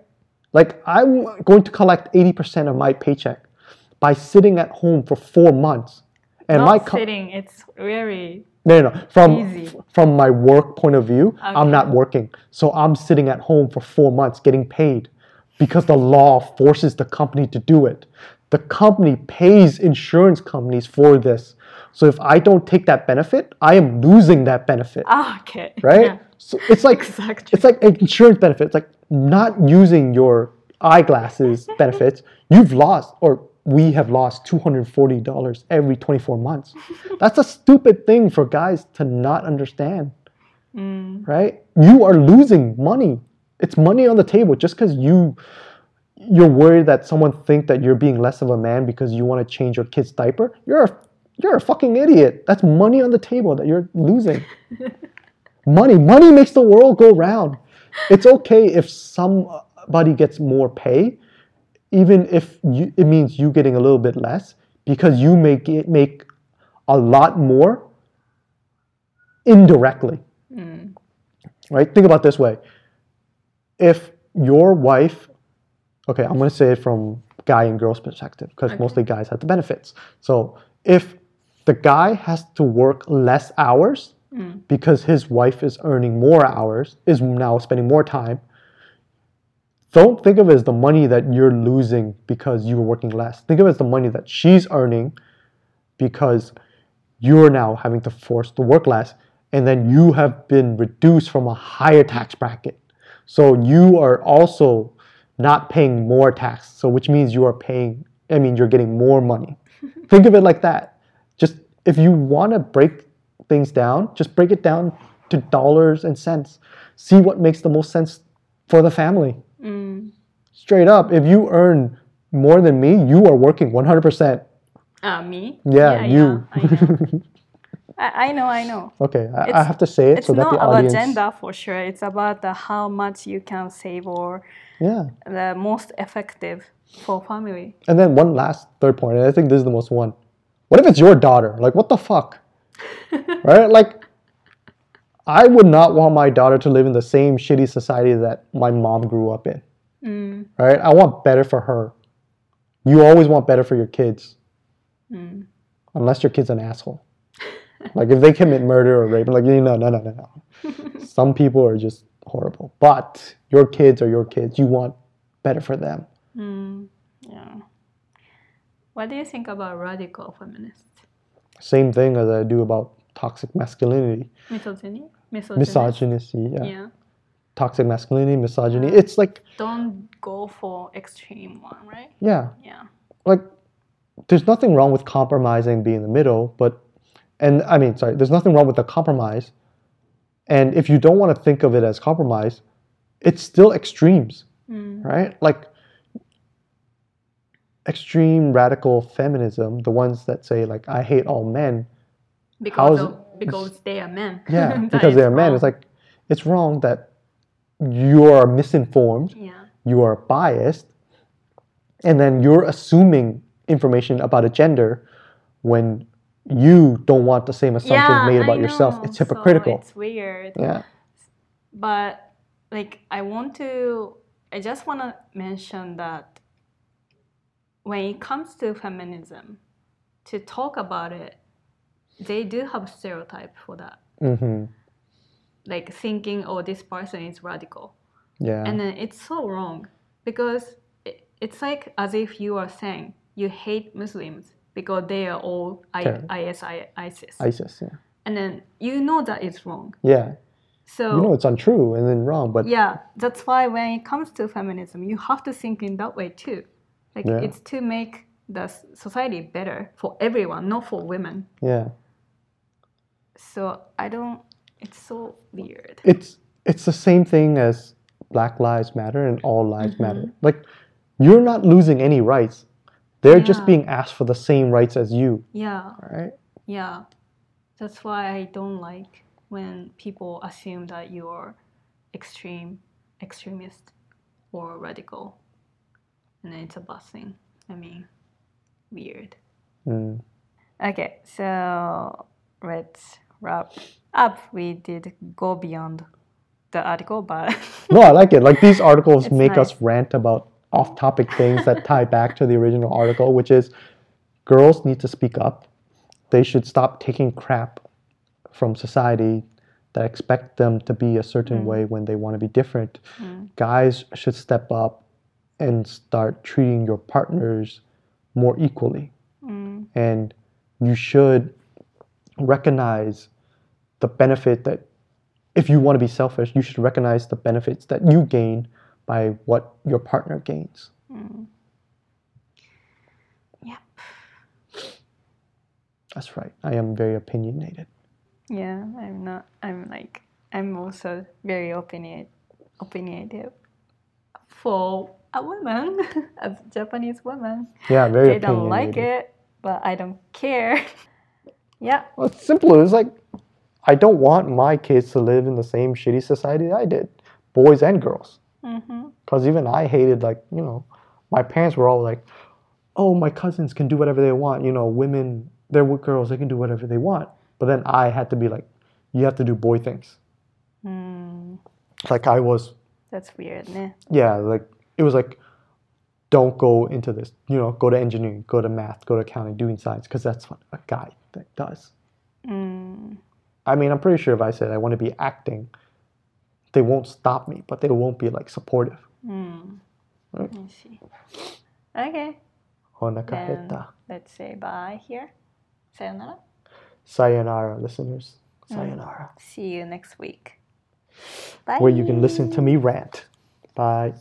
Like I'm going to collect 80% of my paycheck by sitting at home for four months. And Not my co- sitting, it's very no, no, no. From f- from my work point of view, I'm not working. So I'm sitting at home for four months getting paid because the law forces the company to do it. The company pays insurance companies for this. So if I don't take that benefit, I am losing that benefit. ah, okay. Right? Yeah, So it's like exactly. it's like an insurance benefit. It's like not using your eyeglasses benefits. You've lost, or we have lost $240 every 24 months. That's a stupid thing for guys to not understand, Mm, right? You are losing money. It's money on the table just because you you're worried that someone think that you're being less of a man because you want to change your kid's diaper. You're a you're a fucking idiot. That's money on the table that you're losing. money, money makes the world go round. It's okay if somebody gets more pay, even if you, it means you getting a little bit less, because you make it make a lot more indirectly mm, right? Think about this way. If your wife, okay, I'm going to say it from guy and girl's perspective because Okay. mostly guys have the benefits. So if the guy has to work less hours mm, because his wife is earning more hours, is now spending more time, don't think of it as the money that you're losing because you were working less. Think of it as the money that she's earning because you're now having to force to work less and then you have been reduced from a higher tax bracket. So you are also not paying more tax. So which means you are paying I mean you're getting more money. Think of it like that. Just if you want to break things down, just break it down to dollars and cents. See what makes the most sense for the family. mm. Straight up, if you earn more than me, you are working 100%. Ah, me? Yeah, you. I, know. I, I know, I know. Okay, I, I have to say it It's so that not the about gender for sure. It's about the how much you can save or Yeah. the most effective for family. And then one last third point, and I think this is the most one. What if it's your daughter? Like, what the fuck? right? Like, I would not want my daughter to live in the same shitty society that my mom grew up in. Mm, Right? I want better for her. You always want better for your kids, mm. unless your kid's an asshole. like if they commit murder or rape, like you know, no, no, no, no. Some people are just horrible, but your kids are your kids. You want better for them. Mm, yeah. What do you think about radical feminists? Same thing as I do about toxic masculinity, Misogyny? Misogyny. Yeah. Yeah. toxic masculinity, misogyny. It's like Don't go for extreme one, right? yeah, Yeah. like there's nothing wrong with compromising, being in the middle, but and I mean, sorry, there's nothing wrong with the compromise. And if you don't want to think of it as compromise, it's still extremes, Mm. right? Like extreme radical feminism, the ones that say like I hate all men, Because, of, because they are men. yeah, because they're men. It's like it's wrong that you are misinformed yeah. you are biased and then you're assuming information about a gender when you don't want the same assumptions yeah, made about yourself it's So hypocritical it's weird. yeah But like I want to I just want to mention that when it comes to feminism to talk about it they do have stereotype for that. Hmm like thinking oh this person is radical. Yeah. And then it's so wrong because it, it's like as if you are saying you hate muslims because they are all I. ISI, ISIS. Isis yeah. And then you know that it's wrong. Yeah. So you know it's untrue and then wrong but yeah that's why when it comes to feminism you have to think in that way too like Yeah. it's to make the society better for everyone not for women. Yeah. So i don't it's so weird. It's it's the same thing as black lives matter and all lives Mhm. matter. Like you're not losing any rights. They're just being asked for the same rights as you. Yeah. Right yeah. That's why i don't like when people assume that you're extreme extremist or radical and it's a bad thing i mean weird Mm. Okay, so let's wrap up. We did go beyond the article, but No, I like it. Like these articles make nice. us rant about off-topic things that tie back to the original article, which is girls need to speak up. They should stop taking crap from society that expect them to be a certain Mm. way when they want to be different. Mm. Guys should step up and start treating your partners more equally. Mm, And you should recognize the benefit that if you want to be selfish, you should recognize the benefits that you gain by what your partner gains. mm. Yep. That's right. I am very opinionated. Yeah, I'm not. I'm like I'm also very opinion opinionated for a woman, a Japanese woman. Yeah, very They don't like it, but I don't care. yeah. Well, it's simple. It's like I don't want my kids to live in the same shitty society I did, boys and girls. Mm-hmm. Because even I hated, like, you know, my parents were all like, oh, my cousins can do whatever they want. You know, women, they're with girls, they can do whatever they want. But then I had to be like, you have to do boy things. Mm, Like, I was, that's weird, yeah, like, it was like, don't go into this, you know, go to engineering, go to math, go to accounting, doing science, because that's what a guy that does. Mm, I mean, I'm pretty sure if I said I want to be acting, they won't stop me, but they won't be like supportive. mm. Right. I see. Okay. Then let's say bye here. Sayonara. Sayonara, listeners. Mm. Sayonara. See you next week. Bye. Where you can listen to me rant. Bye.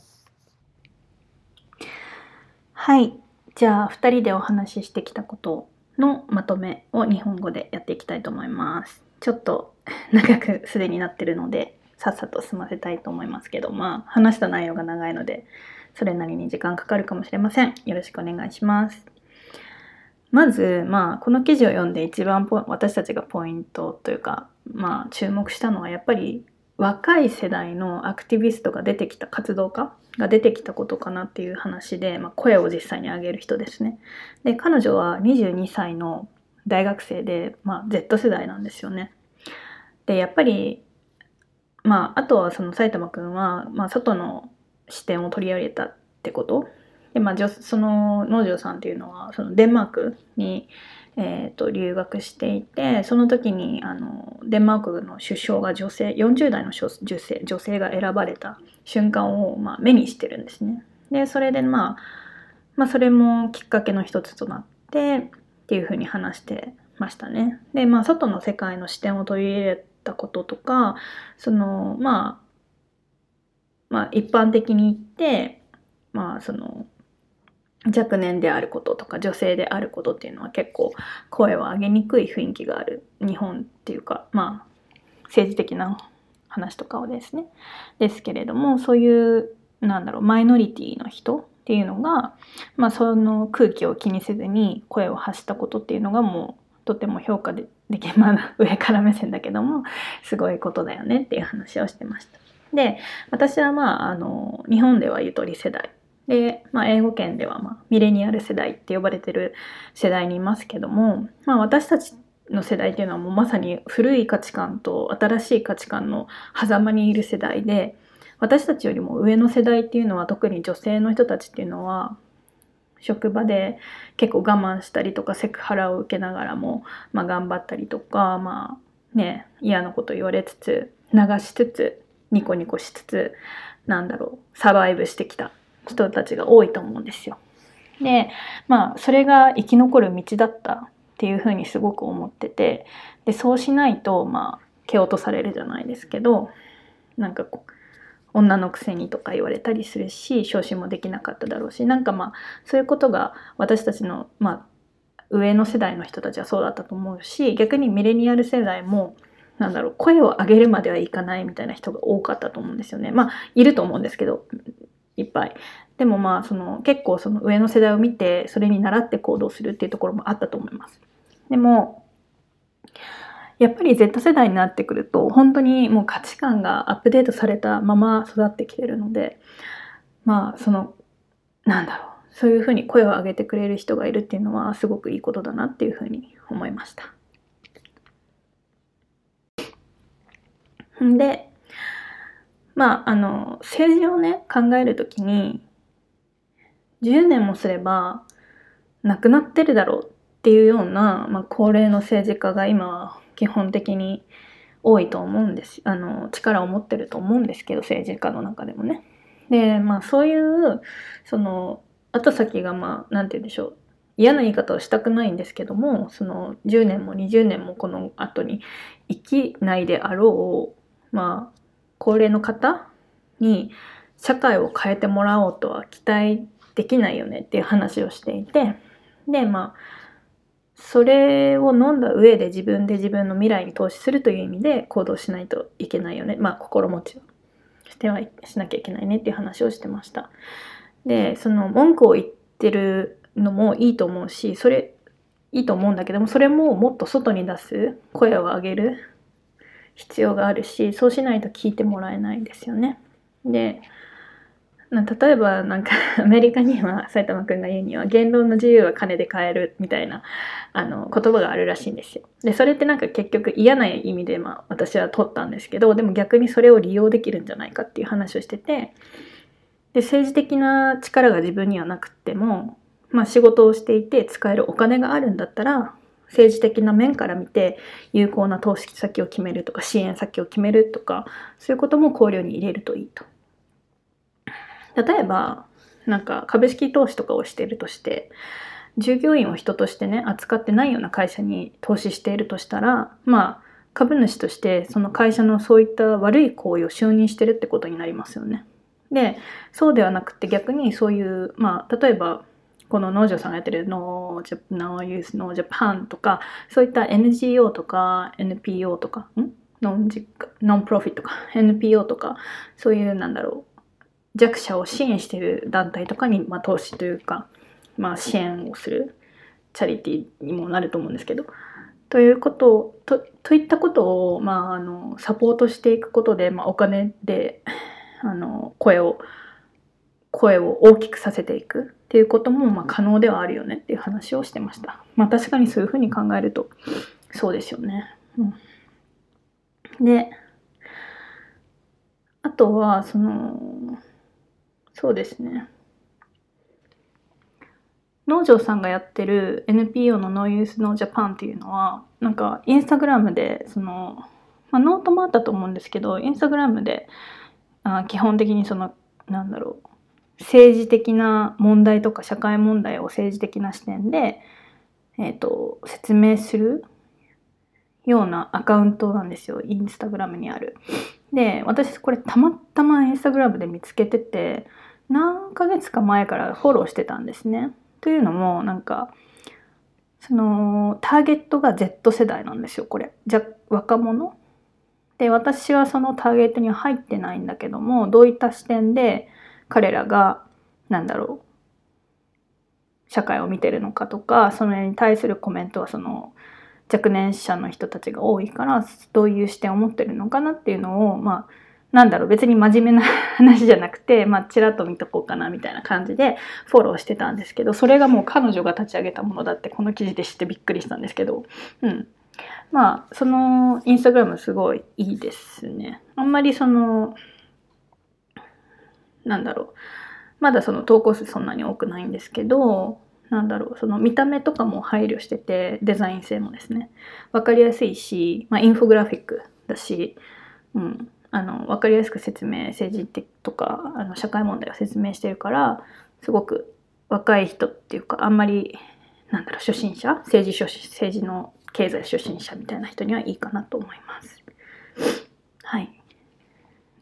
はい。じゃあ、2人でお話ししてきたことのまとめを日本語でやっていきたいと思います。ちょっと 長くすでになってるので、さっさと済ませたいと思いますけど、まあ、話した内容が長いので、それなりに時間かかるかもしれません。よろしくお願いします。まず、まあ、この記事を読んで一番ポ私たちがポイントというか、まあ、注目したのはやっぱり若い世代のアクティビストが出てきた活動家が出てきたことかなっていう話で、まあ、声を実際に上げる人ですね。で彼女は22歳の大学生で、まあ、Z 世代なんですよね。でやっぱりまああとはその埼玉くんは、まあ、外の視点を取り上げたってことで、まあ、その農場さんっていうのはそのデンマークに、えー、と留学していてその時にあのデンマークの首相が女性40代の女性女性が選ばれた瞬間を、まあ、目にしてるんですね。でそれで、まあ、まあそれもきっかけの一つとなってっていうふうに話してましたね。でまあ外の世界の視点を取り入れたこととかそのまあまあ一般的に言ってまあその若年であることとか女性であることっていうのは結構声を上げにくい雰囲気がある日本っていうかまあ政治的な話とかをですねですけれどもそういうなんだろうマイノリティの人っていうのが、まあ、その空気を気にせずに声を発したことっていうのがもうとても評価ででき まあ上から目線だけどもすごいことだよねっていう話をしてました。で私はまああの日本ではゆとり世代で、まあ、英語圏では、まあ、ミレニアル世代って呼ばれてる世代にいますけども、まあ、私たちの世代っていうのはもうまさに古い価値観と新しい価値観の狭間にいる世代で私たちよりも上の世代っていうのは特に女性の人たちっていうのは職場で結構我慢したりとかセクハラを受けながらも、まあ、頑張ったりとか、まあね、嫌なこと言われつつ流しつつニコニコしつつなんだろうサバイブしてきた。人たちが多いと思うんですよ。でまあそれが生き残る道だったっていうふうにすごく思っててでそうしないとまあ蹴落とされるじゃないですけどなんかこう女のくせにとか言われたりするし昇進もできなかっただろうしなんかまあそういうことが私たちのまあ上の世代の人たちはそうだったと思うし逆にミレニアル世代もなんだろう声を上げるまではいかないみたいな人が多かったと思うんですよねまあいると思うんですけどいっぱい。でもまあその結構その上の世代を見てそれに倣って行動するっていうところもあったと思います。でもやっぱり Z 世代になってくると本当にもう価値観がアップデートされたまま育ってきてるのでまあそのなんだろうそういうふうに声を上げてくれる人がいるっていうのはすごくいいことだなっていうふうに思いました。でまああの政治をね考える時に10年もすればなくなってるだろうっていうような、まあ、高齢の政治家が今基本的に多いと思うんですあの力を持ってると思うんですけど政治家の中でもね。でまあそういうその後先がまあ何て言うんでしょう嫌な言い方をしたくないんですけどもその10年も20年もこの後に生きないであろうまあ高齢の方に社会を変えてもらおうとは期待できないよねっていう話をしていてでまあそれを飲んだ上で自分で自分の未来に投資するという意味で行動しないといけないよね。まあ心持ちをしてはしなきゃいけないねっていう話をしてました。でその文句を言ってるのもいいと思うしそれいいと思うんだけどもそれももっと外に出す声を上げる必要があるしそうしないと聞いてもらえないんですよねで例えばなんか アメリカには埼玉くんが言うには言論の自由は金で買えるみたいなあの言葉があるらしいんですよ。でそれってなんか結局嫌な意味でまあ私は取ったんですけどでも逆にそれを利用できるんじゃないかっていう話をしててで政治的な力が自分にはなくっても、まあ、仕事をしていて使えるお金があるんだったら政治的な面から見て有効な投資先を決めるとか支援先を決めるとかそういうことも考慮に入れるといいと。例えばなんか株式投資とかをしているとして従業員を人としてね扱ってないような会社に投資しているとしたらまあ株主としてその会社のそういった悪い行為を承認してるってことになりますよね。でそうではなくて逆にそういうまあ例えばこの農場さんがやってる No Youth No Japan とかそういった NGO とか NPO とかん？ノンジノンプロフィットとか NPO とかそういうなんだろう弱者を支援している団体とかに、まあ、投資というか、まあ、支援をするチャリティーにもなると思うんですけど。ということとといったことを、まあ、あのサポートしていくことで、まあ、お金であの声を声を大きくさせていくっていうこともまあ可能ではあるよねっていう話をしてました。まあ確かにそういうふうに考えるとそうですよね。うん、であとはそのそうですね農場さんがやってる NPO のノーユースノージャパンっていうのはなんかインスタグラムでその、まあ、ノートもあったと思うんですけどインスタグラムであ基本的にそのなんだろう政治的な問題とか社会問題を政治的な視点で、えーと、説明するようなアカウントなんですよインスタグラムにある。で私これたまたまインスタグラムで見つけてて何ヶ月か前からフォローしてたんですね。というのもなんかそのターゲットが Z 世代なんですよこれ。じゃ若者で私はそのターゲットには入ってないんだけどもどういった視点で彼らがなんだろう社会を見てるのかとかそれに対するコメントはその若年者の人たちが多いからどういう視点を持ってるのかなっていうのをまあなんだろう別に真面目な話じゃなくてまあちらっと見とこうかなみたいな感じでフォローしてたんですけどそれがもう彼女が立ち上げたものだってこの記事で知ってびっくりしたんですけど。うん。まあそのインスタグラムすごいいいですね。あんまりそのなんだろう。まだその投稿数そんなに多くないんですけどなんだろう。その見た目とかも配慮しててデザイン性もですね。分かりやすいし、まあ、インフォグラフィックだし、うん、あの分かりやすく説明政治的とかあの社会問題を説明してるからすごく若い人っていうかあんまりなんだろう初心者？政治初政治の経済初心者みたいな人にはいいかなと思います。はい。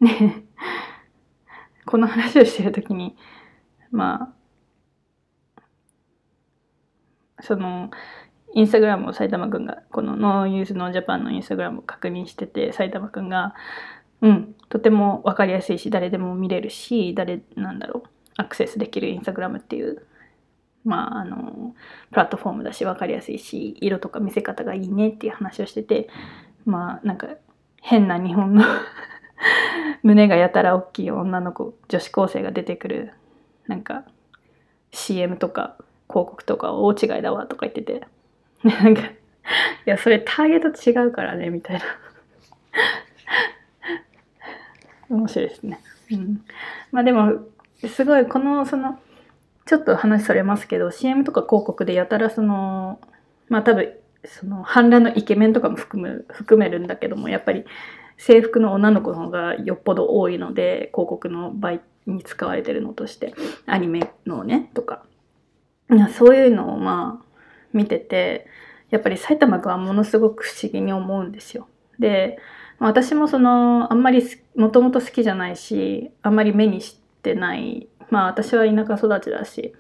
ね。この話をしてる時にまあそのインスタグラムを埼玉くんがこのノーユースノージャパンのインスタグラムを確認してて埼玉くんがうんとても分かりやすいし誰でも見れるし誰なんだろうアクセスできるインスタグラムっていうまああのプラットフォームだし分かりやすいし色とか見せ方がいいねっていう話をしててまあなんか変な日本の 胸がやたら大きい女の子女子高生が出てくるなんか CM とか広告とか大違いだわとか言ってて。なんかいやそれターゲット違うからねみたいな。面白いですね、うん、まあでもすごいこのそのちょっと話されますけど CM とか広告でやたらそのまあ多分その反乱のイケメンとかも含む含めるんだけどもやっぱり制服の女の子の方がよっぽど多いので広告の場合に使われてるのとしてアニメのねとかそういうのをまあ見ててやっぱり埼玉くんはものすごく不思議に思うんですよ。で私もそのあんまりもともと好きじゃないしあんまり目にしてないまあ私は田舎育ちだし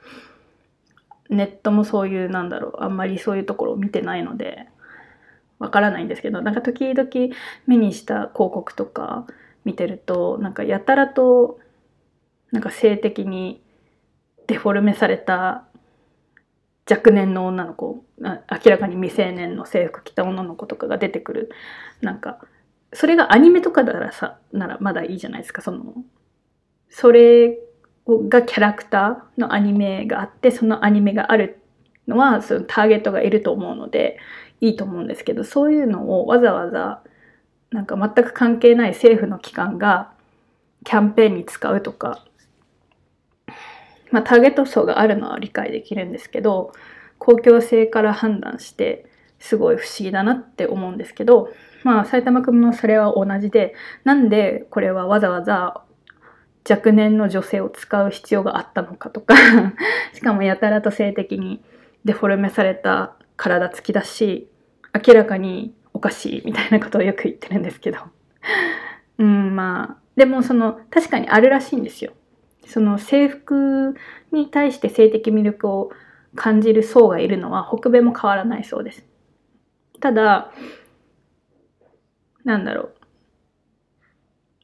ネットもそういうなんだろうあんまりそういうところを見てないのでわからないんですけどなんか時々目にした広告とか見てるとなんかやたらとなんか性的にデフォルメされた若年の女の子明らかに未成年の制服着た女の子とかが出てくる。なんかそれがアニメとかならさならまだいいじゃないですか。そのそれがキャラクターのアニメがあってそのアニメがあるのはそのターゲットがいると思うのでいいと思うんですけどそういうのをわざわざなんか全く関係ない政府の機関がキャンペーンに使うとか、まあ、ターゲット層があるのは理解できるんですけど公共性から判断してすごい不思議だなって思うんですけどまあ埼玉君もそれは同じでなんでこれはわざわざ若年の女性を使う必要があったのかとかしかもやたらと性的にデフォルメされた体つきだし明らかにおかしいみたいなことをよく言ってるんですけど。うんまあでもその確かにあるらしいんですよ。その制服に対して性的魅力を感じる層がいるのは北米も変わらないそうです。ただなんだろ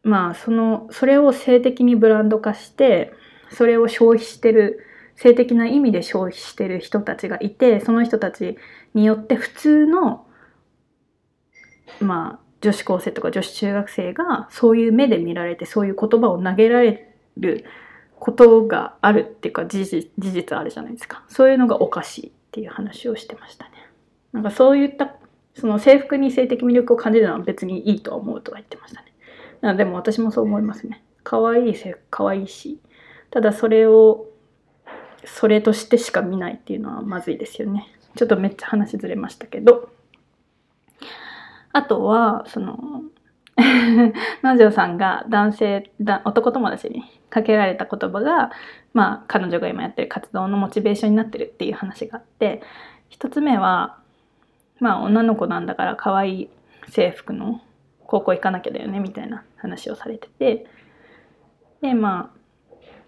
う。まあそのそれを性的にブランド化してそれを消費してる性的な意味で消費してる人たちがいてその人たちによって普通のまあ女子高生とか女子中学生がそういう目で見られてそういう言葉を投げられることがあるっていうか事実事実あるじゃないですか。そういうのがおかしいっていう話をしてましたね。なんかそういったその制服に性的魅力を感じるのは別にいいとは思うとは言ってましたね。でも私もそう思いますね。可愛い制服可愛いし。ただそれをそれとしてしか見ないっていうのはまずいですよね。ちょっとめっちゃ話ずれましたけど。あとはその 南條さんが男性だ男友達にかけられた言葉が、まあ、彼女が今やってる活動のモチベーションになってるっていう話があって一つ目はまあ女の子なんだから可愛い制服の高校行かなきゃだよねみたいな話をされてて。でまあ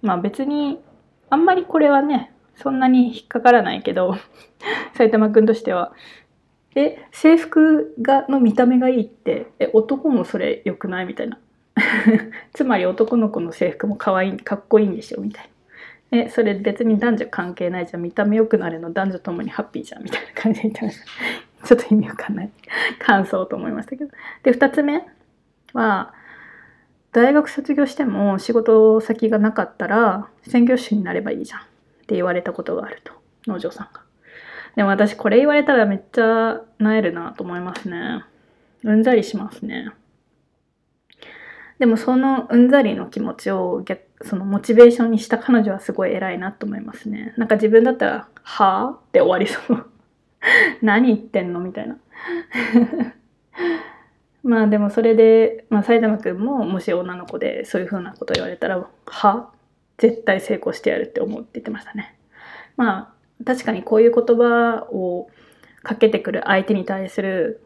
まあ別にあんまりこれはねそんなに引っかからないけど 埼玉くんとしては。え制服がの見た目がいいってえ男もそれ良くないみたいな。つまり男の子の制服も可愛いかっこいいんでしょみたいな。えそれ別に男女関係ないじゃん。見た目良くなるの男女ともにハッピーじゃんみたいな感じで言ってました ちょっと意味わかんない。感想と思いましたけど。で2つ目は大学卒業しても仕事先がなかったら専業主になればいいじゃんって言われたことがあると農場さんがでも私これ言われたらめっちゃなえるなと思いますね。うんざりしますね。でもそのうんざりの気持ちを逆そのモチベーションにした彼女はすごい偉いなと思いますね。なんか自分だったら、はぁって終わりそう。何言ってんのみたいな。まあでもそれで、まあ、埼玉くんももし女の子でそういう風なこと言われたら、は？絶対成功してやるって思うって言ってましたね。まあ確かにこういう言葉をかけてくる相手に対する、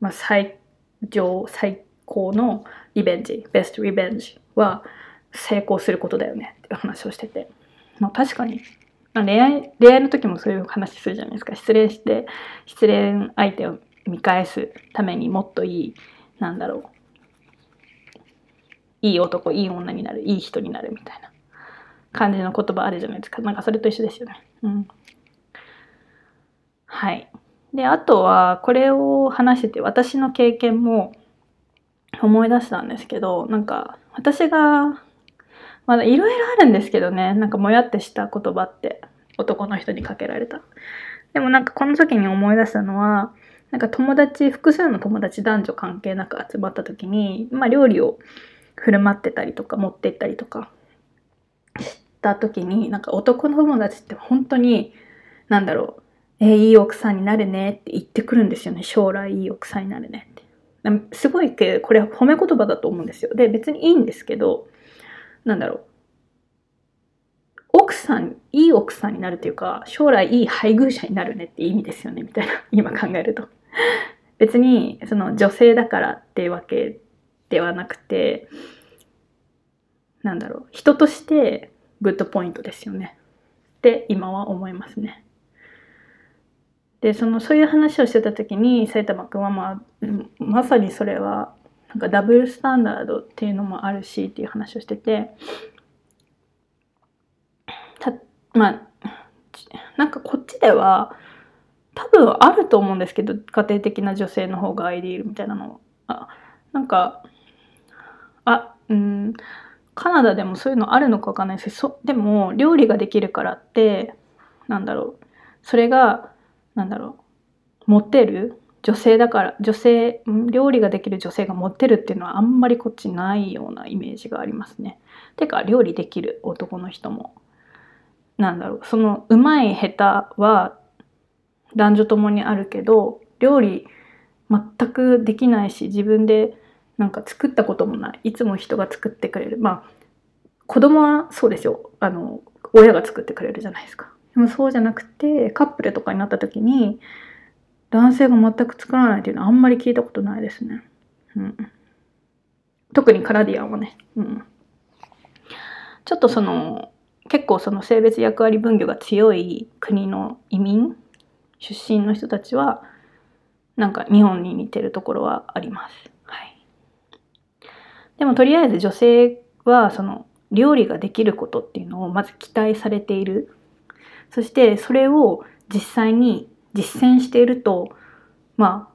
まあ、最上最高のリベンジベストリベンジは成功することだよねっていう話をしてて、まあ、確かに、まあ、恋愛恋愛の時もそういう話するじゃないですか。失恋して失恋相手を見返すためにもっといいなんだろう。いい男いい女になるいい人になるみたいな。感じの言葉あるじゃないですか。なんかそれと一緒ですよね。うん。はい。で、あとは、これを話してて、私の経験も思い出したんですけど、なんか、私が、まだいろいろあるんですけどね、なんかもやってした言葉って、男の人にかけられた。でもなんかこの時に思い出したのは、なんか友達、複数の友達男女関係なく集まった時に、まあ料理を振る舞ってたりとか持って行ったりとかした時に、なんか男の友達って本当に、なんだろう、えー、いい奥さんになるねって言ってくるんですよね。将来いい奥さんになるねって。すごいけこれは褒め言葉だと思うんですよ。で、別にいいんですけど、なんだろう。奥さん、いい奥さんになるというか、将来いい配偶者になるねって意味ですよね、みたいな。今考えると。別に、その女性だからっていうわけではなくて、なんだろう。人としてグッドポイントですよね。って今は思いますね。でそのそういう話をしてた時に埼玉君は、まあ、まさにそれはなんかダブルスタンダードっていうのもあるしっていう話をしててたまあなんかこっちでは多分あると思うんですけど家庭的な女性の方がアイディールみたいなのあなんかあうんカナダでもそういうのあるのかわかんないです。けどでも料理ができるからってなんだろう。それがなんだろう。モテる？女性だから女性料理ができる女性がモテるっていうのはあんまりこっちないようなイメージがありますね。てか料理できる男の人も。なんだろう。そのうまい下手は男女ともにあるけど料理全くできないし自分でなんか作ったこともない。いつも人が作ってくれる。まあ子供はそうですよ。あの親が作ってくれるじゃないですか。でもそうじゃなくてカップルとかになった時に男性が全く作らないっていうのはあんまり聞いたことないですね。うん、特にカナディアンはね。うん、ちょっとその結構その性別役割分業が強い国の移民出身の人たちはなんか日本に似てるところはあります。はい、でもとりあえず女性はその料理ができることっていうのをまず期待されているそしてそれを実際に実践していると、まあ、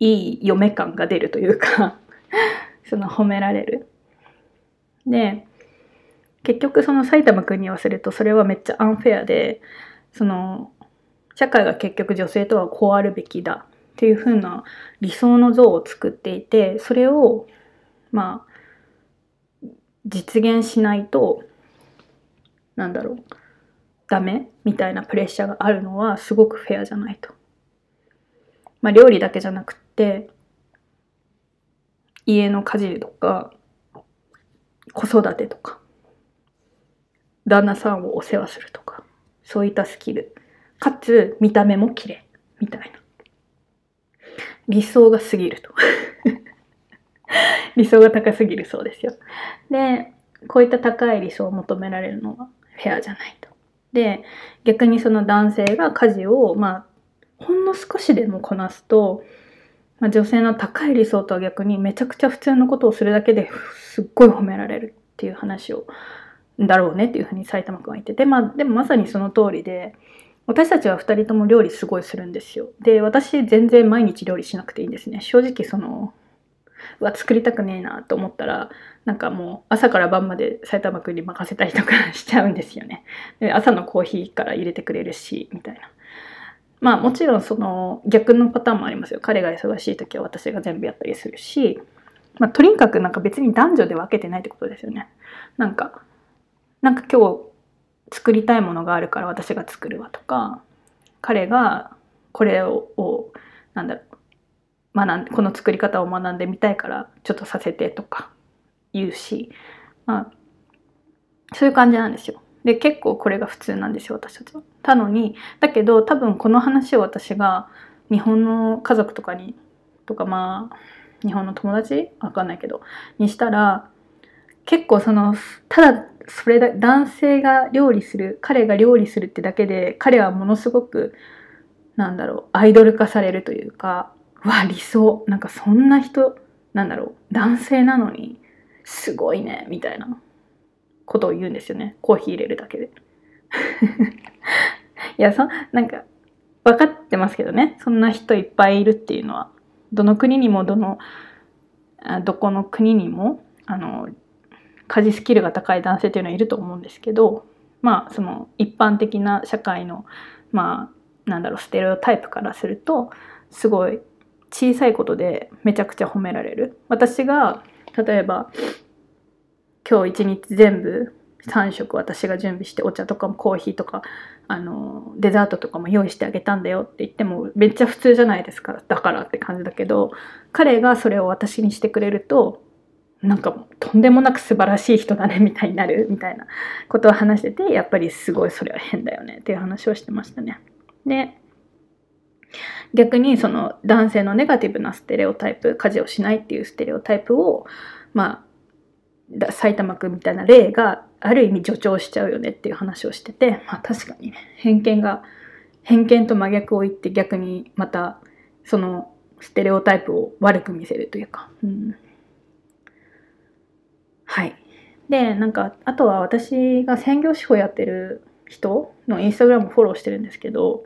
いい嫁感が出るというか その褒められる。で、結局その埼玉くんに言わせるとそれはめっちゃアンフェアで、その、社会が結局女性とはこうあるべきだっていう風な理想の像を作っていて、それを、まあ、実現しないと、なんだろう。ダメ？みたいなプレッシャーがあるのはすごくフェアじゃないと。まあ料理だけじゃなくって家の家事とか子育てとか旦那さんをお世話するとかそういったスキルかつ見た目も綺麗。みたいな。理想が過ぎると。理想が高すぎるそうですよ。でこういった高い理想を求められるのはフェアじゃないと。で逆にその男性が家事をまあほんの少しでもこなすと、まあ、女性の高い理想とは逆にめちゃくちゃ普通のことをするだけですっごい褒められるっていう話をだろうねっていうふうに埼玉くんは言ってて、まあ、でもまさにその通りで私たちは2人とも料理すごいするんですよ。で私全然毎日料理しなくていいんですね。正直そのうわ作りたくねえなと思ったらなんかもう朝から晩まで埼玉くんに任せたりとかしちゃうんですよね。で朝のコーヒーから入れてくれるしみたいな。まあもちろんその逆のパターンもありますよ。彼が忙しい時は私が全部やったりするし。まあ、とにかくなんか別に男女で分けてないってことですよね。なんかなんか今日作りたいものがあるから私が作るわとか彼がこれををなんだろう学んこの作り方を学んでみたいからちょっとさせてとか言うしまあそういう感じなんですよ。で結構これが普通なんですよ私たちは。たのにだけど多分この話を私が日本の家族とかにとかまあ日本の友達？わかんないけどにしたら結構そのただそれだ男性が料理する彼が料理するってだけで彼はものすごくなんだろうアイドル化されるというかわ理想。なんかそんな人なんだろう男性なのにすごいねみたいなことを言うんですよね。コーヒー入れるだけで。いやそなんか分かってますけどね。そんな人いっぱいいるっていうのは。どの国にもどのあどこの国にもあの家事スキルが高い男性というのはいると思うんですけどまあその一般的な社会のまあなんだろうステレオタイプからするとすごい小さいことでめちゃくちゃ褒められる。私が例えば今日一日全部3食私が準備してお茶とかもコーヒーとかあのデザートとかも用意してあげたんだよって言ってもめっちゃ普通じゃないですか。だからって感じだけど彼がそれを私にしてくれるとなんかとんでもなく素晴らしい人だねみたいになるみたいなことを話しててやっぱりすごいそれは変だよねっていう話をしてましたね。で逆にその男性のネガティブなステレオタイプ家事をしないっていうステレオタイプをまあ埼玉くんみたいな例がある意味助長しちゃうよねっていう話をしてて、まあ確かにね、偏見が、偏見と真逆を言って逆にまたそのステレオタイプを悪く見せるというか。うん、はい。で、なんか、あとは私が専業主婦やってる人のインスタグラムフォローしてるんですけど、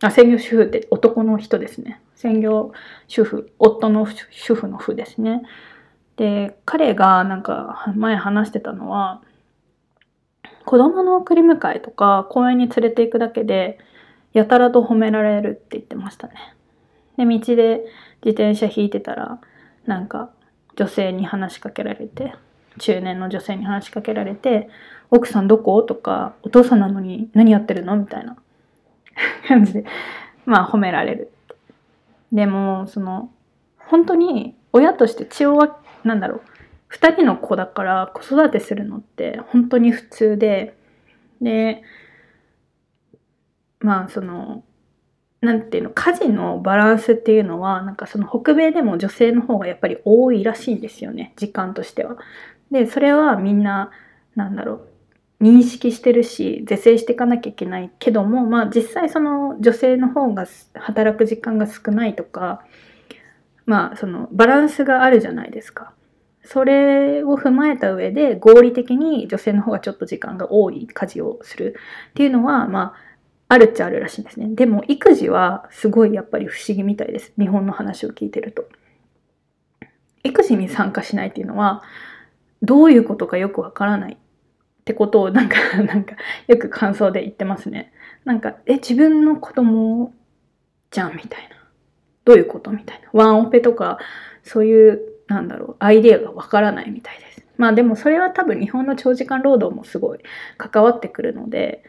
あ、専業主婦って男の人ですね。専業主婦、夫の主婦の婦ですね。で、彼がなんか前話してたのは、子供の送り迎えとか公園に連れて行くだけでやたらと褒められるって言ってましたね。で、道で自転車引いてたらなんか女性に話しかけられて中年の女性に話しかけられて「奥さんどこ?」とか「お父さんなのに何やってるの?」みたいな 感じでまあ褒められる。でもその本当に親として血をなんだろう2人の子だから子育てするのって本当に普通ででまあそのなんていうの家事のバランスっていうのはなんかその北米でも女性の方がやっぱり多いらしいんですよね時間としては。でそれはみんななんだろう認識してるし是正していかなきゃいけないけどもまあ実際その女性の方が働く時間が少ないとかまあそのバランスがあるじゃないですか。それを踏まえた上で合理的に女性の方がちょっと時間が多い家事をするっていうのは、まあ、あるっちゃあるらしいんですね。でも育児はすごいやっぱり不思議みたいです。日本の話を聞いてると。育児に参加しないっていうのはどういうことかよくわからないってことをなんか なんかよく感想で言ってますね。なんかえ自分の子供じゃんみたいな。どういうことみたいな。ワンオペとかそういうなんだろう、アイデアがわからないみたいです。まあでもそれは多分日本の長時間労働もすごい関わってくるので、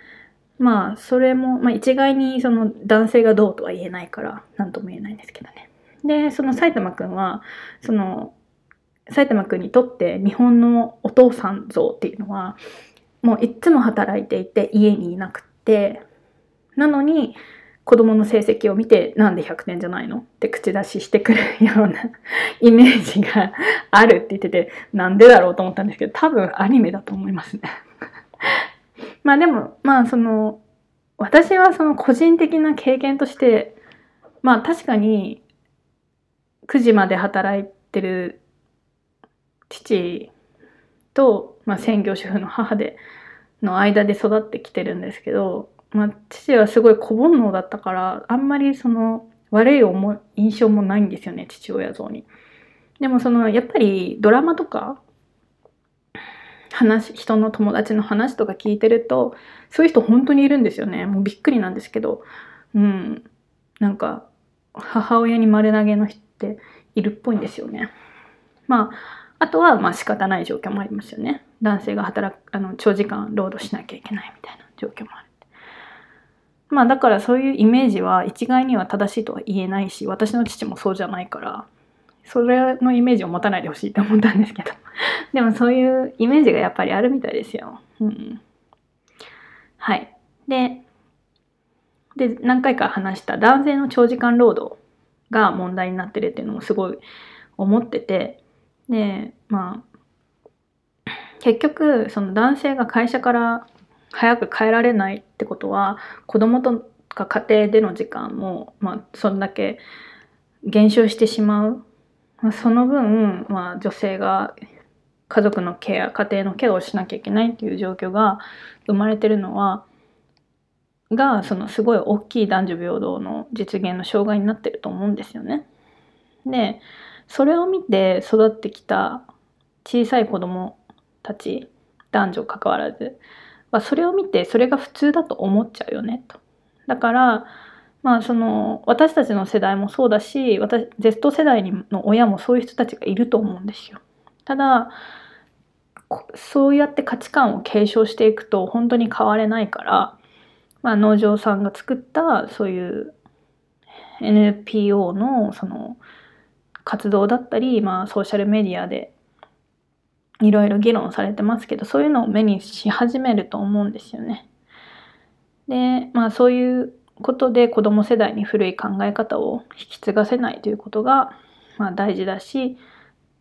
まあそれも、まあ、一概にその男性がどうとは言えないから何とも言えないんですけどね。でその埼玉くんはその埼玉くんにとって日本のお父さん像っていうのはもういっつも働いていて家にいなくってなのに子供の成績を見てなんで100点じゃないの？って口出ししてくるような イメージがあるって言っててなんでだろうと思ったんですけど多分アニメだと思いますねまあでもまあその私はその個人的な経験としてまあ確かに9時まで働いてる父と、まあ、専業主婦の母での間で育ってきてるんですけどまあ、父はすごい小煩悩だったからあんまりその悪い思い印象もないんですよね父親像に。でもそのやっぱりドラマとか話人の友達の話とか聞いてるとそういう人本当にいるんですよねもうびっくりなんですけどうんなんか母親に丸投げの人っているっぽいんですよね。まああとはまあ仕方ない状況もありますよね。男性が働くあの長時間労働しなきゃいけないみたいな状況もある。まあだからそういうイメージは一概には正しいとは言えないし私の父もそうじゃないからそれのイメージを持たないでほしいと思ったんですけど。でもそういうイメージがやっぱりあるみたいですよ。うん、はい。でで何回か話した男性の長時間労働が問題になってるっていうのもすごい思ってて。でまあ結局その男性が会社から早く帰られないってことは子供とか家庭での時間も、まあ、そんだけ減少してしまう、まあ、その分、まあ、女性が家族のケア家庭のケアをしなきゃいけないっていう状況が生まれてるのはがそのすごい大きい男女平等の実現の障害になってると思うんですよね。でそれを見て育ってきた小さい子供たち男女関わらずまあ、それを見てそれが普通だと思っちゃうよねと。だからまあその私たちの世代もそうだし私 Z 世代の親もそういう人たちがいると思うんですよ。ただそうやって価値観を継承していくと本当に変われないから、まあ、農場さんが作ったそういう NPO のその活動だったり、まあ、ソーシャルメディアでいろいろ議論されてますけどそういうのを目にし始めると思うんですよね。でまあそういうことで子ども世代に古い考え方を引き継がせないということが、まあ、大事だし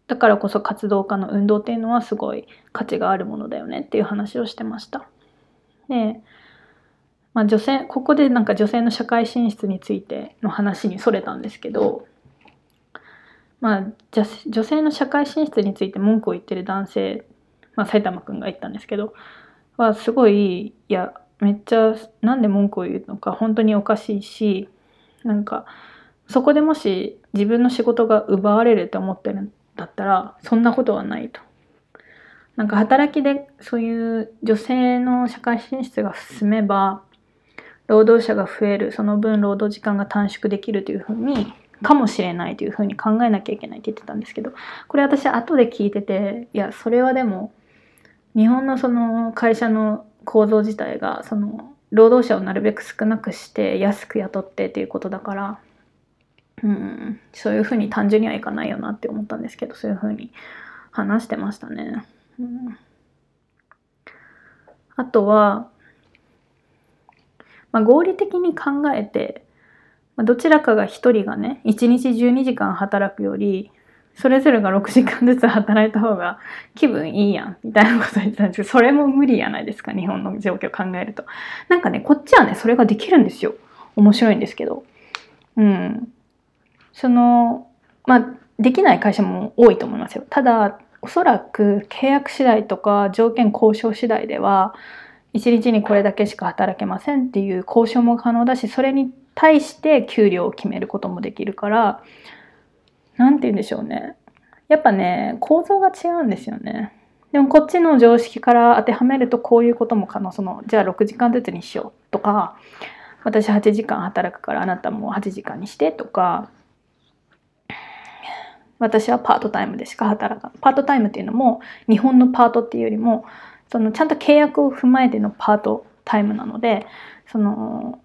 だからこそ活動家の運動っていうのはすごい価値があるものだよねっていう話をしてました。で、まあ、女性ここでなんか女性の社会進出についての話にそれたんですけどまあ、女性の社会進出について文句を言ってる男性、まあ、埼玉くんが言ったんですけどはすごいいやめっちゃなんで文句を言うのか本当におかしいしなんかそこでもし自分の仕事が奪われるって思ってるんだったらそんなことはないと。なんか働きでそういう女性の社会進出が進めば労働者が増えるその分労働時間が短縮できるというふうにかもしれないというふうに考えなきゃいけないって言ってたんですけどこれ私後で聞いてていやそれはでも日本のその会社の構造自体がその労働者をなるべく少なくして安く雇ってっていうことだからうんそういうふうに単純にはいかないよなって思ったんですけどそういうふうに話してましたね。うん、あとは、まあ、合理的に考えてどちらかが1人がね1日12時間働くよりそれぞれが6時間ずつ働いた方が気分いいやんみたいなこと言ってたんですけどそれも無理やないですか日本の状況を考えると。なんかねこっちはねそれができるんですよ。面白いんですけど。うん。そのまあできない会社も多いと思いますよ。ただおそらく契約次第とか条件交渉次第では1日にこれだけしか働けませんっていう交渉も可能だしそれに対して給料を決めることもできるから何て言うんでしょうね。やっぱね構造が違うんですよね。でもこっちの常識から当てはめるとこういうことも可能。そのじゃあ6時間ずつにしようとか私8時間働くからあなたも8時間にしてとか私はパートタイムでしか働かないパートタイムっていうのも日本のパートっていうよりもそのちゃんと契約を踏まえてのパートタイムなのでその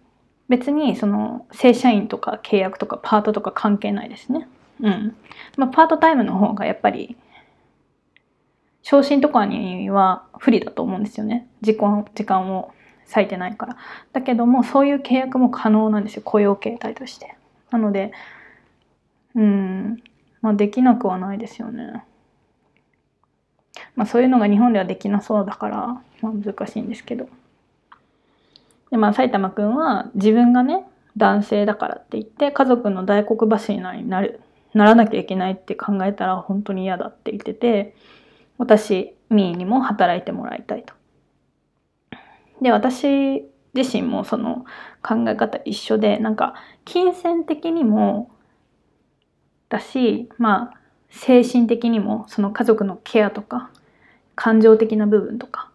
別にその正社員とか契約とかパートとか関係ないですね。うん。まあ、パートタイムの方がやっぱり昇進とかには不利だと思うんですよね。時間時間を割いてないから。だけどもそういう契約も可能なんですよ。雇用形態として。なのでうん。まあできなくはないですよね。まあそういうのが日本ではできなそうだから、まあ、難しいんですけど。でまあ埼玉くんは自分がね男性だからって言って家族の大黒柱になる。ならなきゃいけないって考えたら本当に嫌だって言ってて私ミーにも働いてもらいたいと。で私自身もその考え方一緒でなんか金銭的にもだしまあ精神的にもその家族のケアとか感情的な部分とか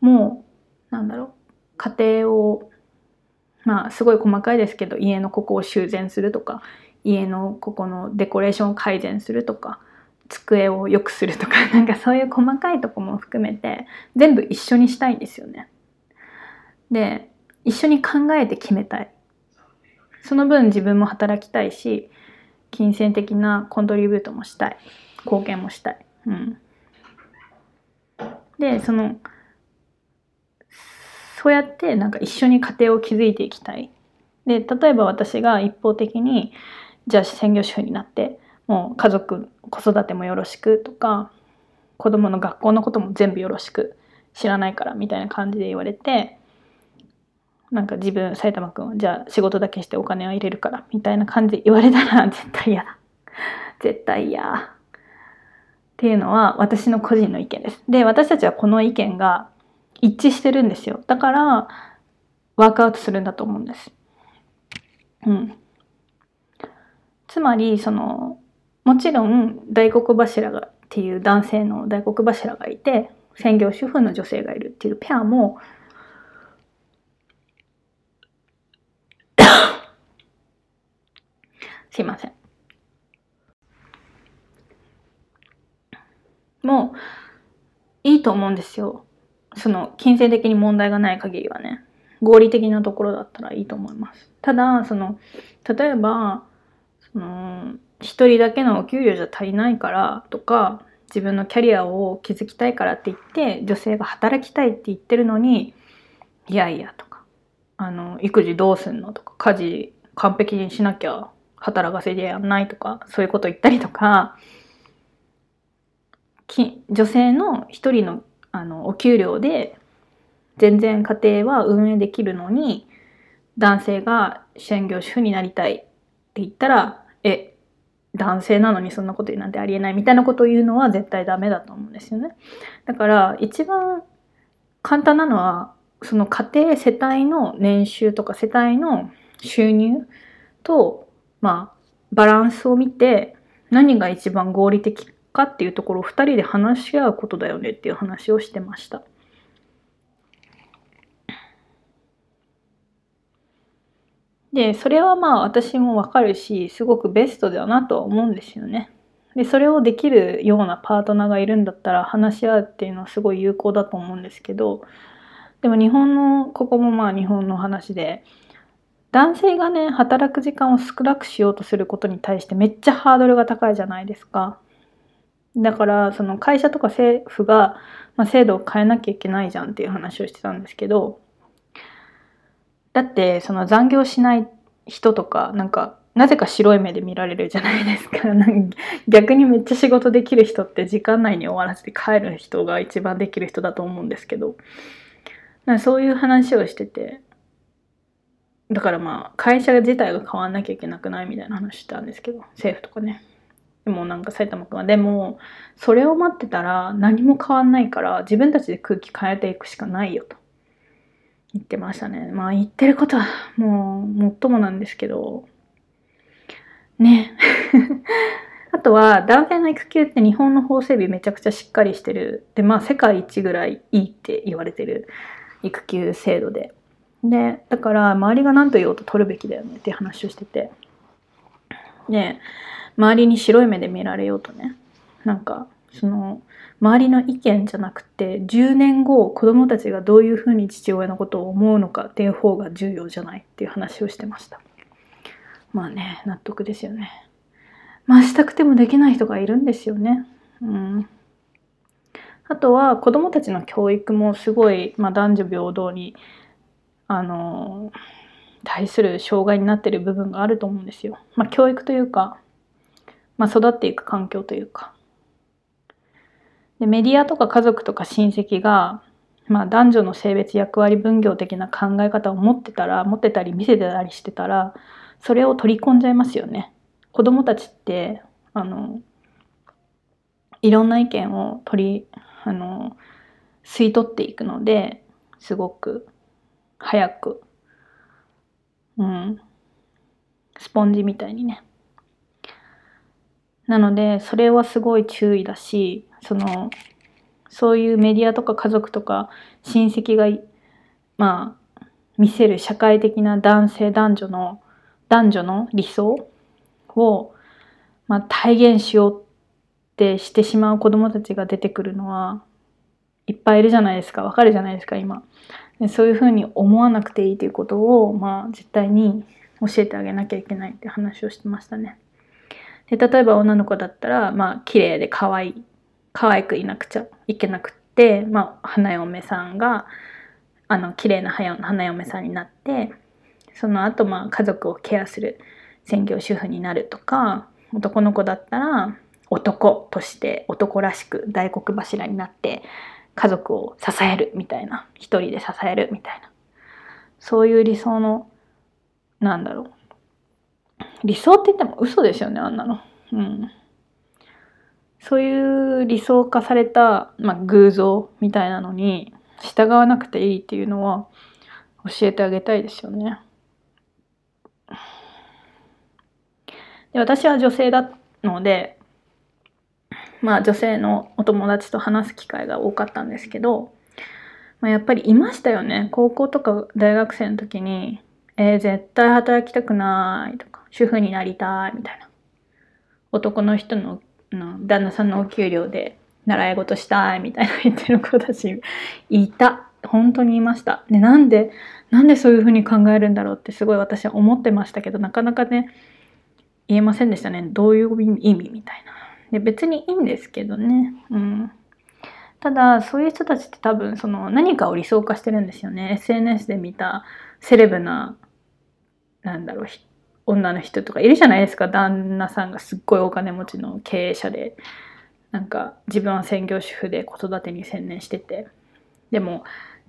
もうなんだろう家庭をまあすごい細かいですけど家のここを修繕するとか家のここのデコレーションを改善するとか机を良くするとか なんかそういう細かいとこも含めて全部一緒にしたいんですよね。で一緒に考えて決めたい。その分自分も働きたいし金銭的なコントリビュートもしたい貢献もしたい。うん、でそのそうやってなんか一緒に家庭を築いていきたい。で例えば私が一方的にじゃあ専業主婦になってもう家族子育てもよろしくとか子供の学校のことも全部よろしく知らないからみたいな感じで言われてなんか自分埼玉くんじゃあ仕事だけしてお金は入れるからみたいな感じで言われたら 絶対嫌だ。絶対嫌。っていうのは私の個人の意見です。で私たちはこの意見が一致してるんですよ。だからワークアウトするんだと思うんです。うん。つまりそのもちろん大黒柱がっていう男性の大黒柱がいて専業主婦の女性がいるっていうペアも すいません。もういいと思うんですよ。その金銭的に問題がない限りはね。合理的なところだったらいいと思います。ただ、その、例えば、その、一人だけのお給料じゃ足りないからとか自分のキャリアを築きたいからって言って女性が働きたいって言ってるのにいやいやとかあの育児どうすんのとか家事完璧にしなきゃ働かせでやんないとかそういうこと言ったりとか女性の一人のあのお給料で全然家庭は運営できるのに男性が専業主婦になりたいって言ったらえ男性なのにそんなこと言うなんてありえないみたいなことを言うのは絶対ダメだと思うんですよね。だから一番簡単なのはその家庭世帯の年収とか世帯の収入とまあバランスを見て何が一番合理的かっていうところを2人で話し合うことだよねっていう話をしてました。で、それはまあ私もわかるし、すごくベストだなとは思うんですよね。で、それをできるようなパートナーがいるんだったら話し合うっていうのはすごい有効だと思うんですけど、でも日本の、ここもまあ日本の話で、男性がね、働く時間を少なくしようとすることに対してめっちゃハードルが高いじゃないですか。だから、その会社とか政府が、まあ、制度を変えなきゃいけないじゃんっていう話をしてたんですけど、だってその残業しない人とかなんかなぜか白い目で見られるじゃないですか。逆にめっちゃ仕事できる人って時間内に終わらせて帰る人が一番できる人だと思うんですけど。なそういう話をしてて。だからまあ会社自体が変わんなきゃいけなくないみたいな話してたんですけど。政府とかね。でもなんか埼玉くんは。でもそれを待ってたら何も変わんないから自分たちで空気変えていくしかないよと。言ってましたね。まあ言ってることはもうもっともなんですけど、ね。あとは男性の育休って日本の法整備めちゃくちゃしっかりしてる。で、まあ世界一ぐらいいいって言われてる育休制度で。で、だから周りが何と言おうと取るべきだよねって話をしてて。で、周りに白い目で見られようとね。なんかその周りの意見じゃなくて10年後子供たちがどういうふうに父親のことを思うのかっていう方が重要じゃないっていう話をしてましたまあね納得ですよねまあしたくてもできない人がいるんですよねうんあとは子供たちの教育もすごい、まあ、男女平等にあの対する障害になってる部分があると思うんですよ。まあ、教育というか、まあ、育っていく環境というか。でメディアとか家族とか親戚が、まあ、男女の性別役割分業的な考え方を持ってたら持ってたり見せてたりしてたらそれを取り込んじゃいますよね。子供たちってあのいろんな意見を取りあの吸い取っていくのですごく早く、うん、スポンジみたいにね。なのでそれはすごい注意だしそのそういうメディアとか家族とか親戚がまあ見せる社会的な男性男女の男女の理想を、まあ、体現しようってしてしまう子供たちが出てくるのはいっぱいいるじゃないですか。わかるじゃないですか今。でそういうふうに思わなくていいということをまあ絶対に教えてあげなきゃいけないって話をしてましたね。で例えば女の子だったらまあ綺麗で可愛い。可愛くいなくちゃいけなくって、まあ、花嫁さんがあの綺麗な花嫁さんになってその後まあ家族をケアする専業主婦になるとか男の子だったら男として男らしく大黒柱になって家族を支えるみたいな一人で支えるみたいな。そういう理想のなんだろう。理想って言っても嘘ですよねあんなの。うん。そういう理想化された、まあ、偶像みたいなのに従わなくていいっていうのは教えてあげたいですよね。で私は女性だのでまあ女性のお友達と話す機会が多かったんですけど、まあ、やっぱりいましたよね高校とか大学生の時に「えー、絶対働きたくない」とか「主婦になりたい」みたいな男の人のの旦那さんのお給料で習い事したいみたいな言ってる子たちいた本当にいましたでなんでなんでそういうふうに考えるんだろうってすごい私は思ってましたけどなかなかね言えませんでしたねどういう意味みたいなで別にいいんですけどね。うん。ただ、そういう人たちって多分、その何かを理想化してるんですよね。SNS で見たセレブな、なんだろう、女の人とかいるじゃないですか。旦那さんがすっごいお金持ちの経営者で、なんか自分は専業主婦で子育てに専念してて。でも、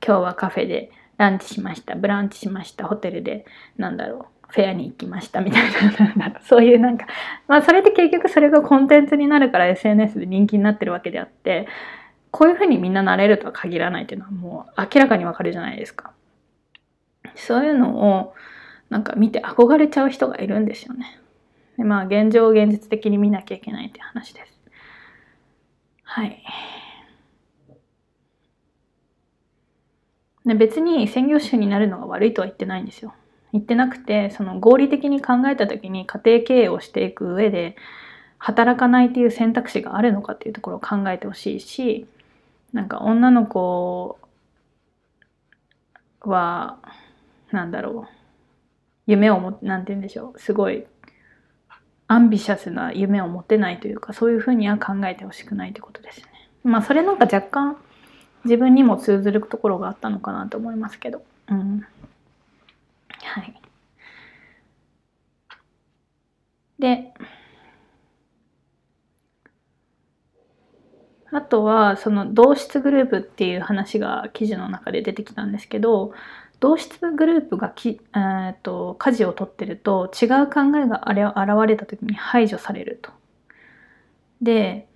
今日はカフェでランチしました。ブランチしました。ホテルで、なんだろう。フェアに行きましたみたいなそういうなんかまあそれって結局それがコンテンツになるから SNS で人気になってるわけであってこういうふうにみんななれるとは限らないっていうのはもう明らかにわかるじゃないですかそういうのをなんか見て憧れちゃう人がいるんですよね。でまあ現状を現実的に見なきゃいけないって話です。はい。で別に専業主婦になるのが悪いとは言ってないんですよ。言ってなくてその合理的に考えた時に家庭経営をしていく上で働かないっていう選択肢があるのかっていうところを考えてほしいしなんか女の子はなんだろう。夢をもなんて言うんでしょうすごいアンビシャスな夢を持てないというかそういうふうには考えてほしくないってことですね。まあそれなんか若干自分にも通ずるところがあったのかなと思いますけど。うんはい。で、あとはその同質グループっていう話が記事の中で出てきたんですけど同質グループがき、えーと、舵を取ってると違う考えがあれ現れた時に排除されると。で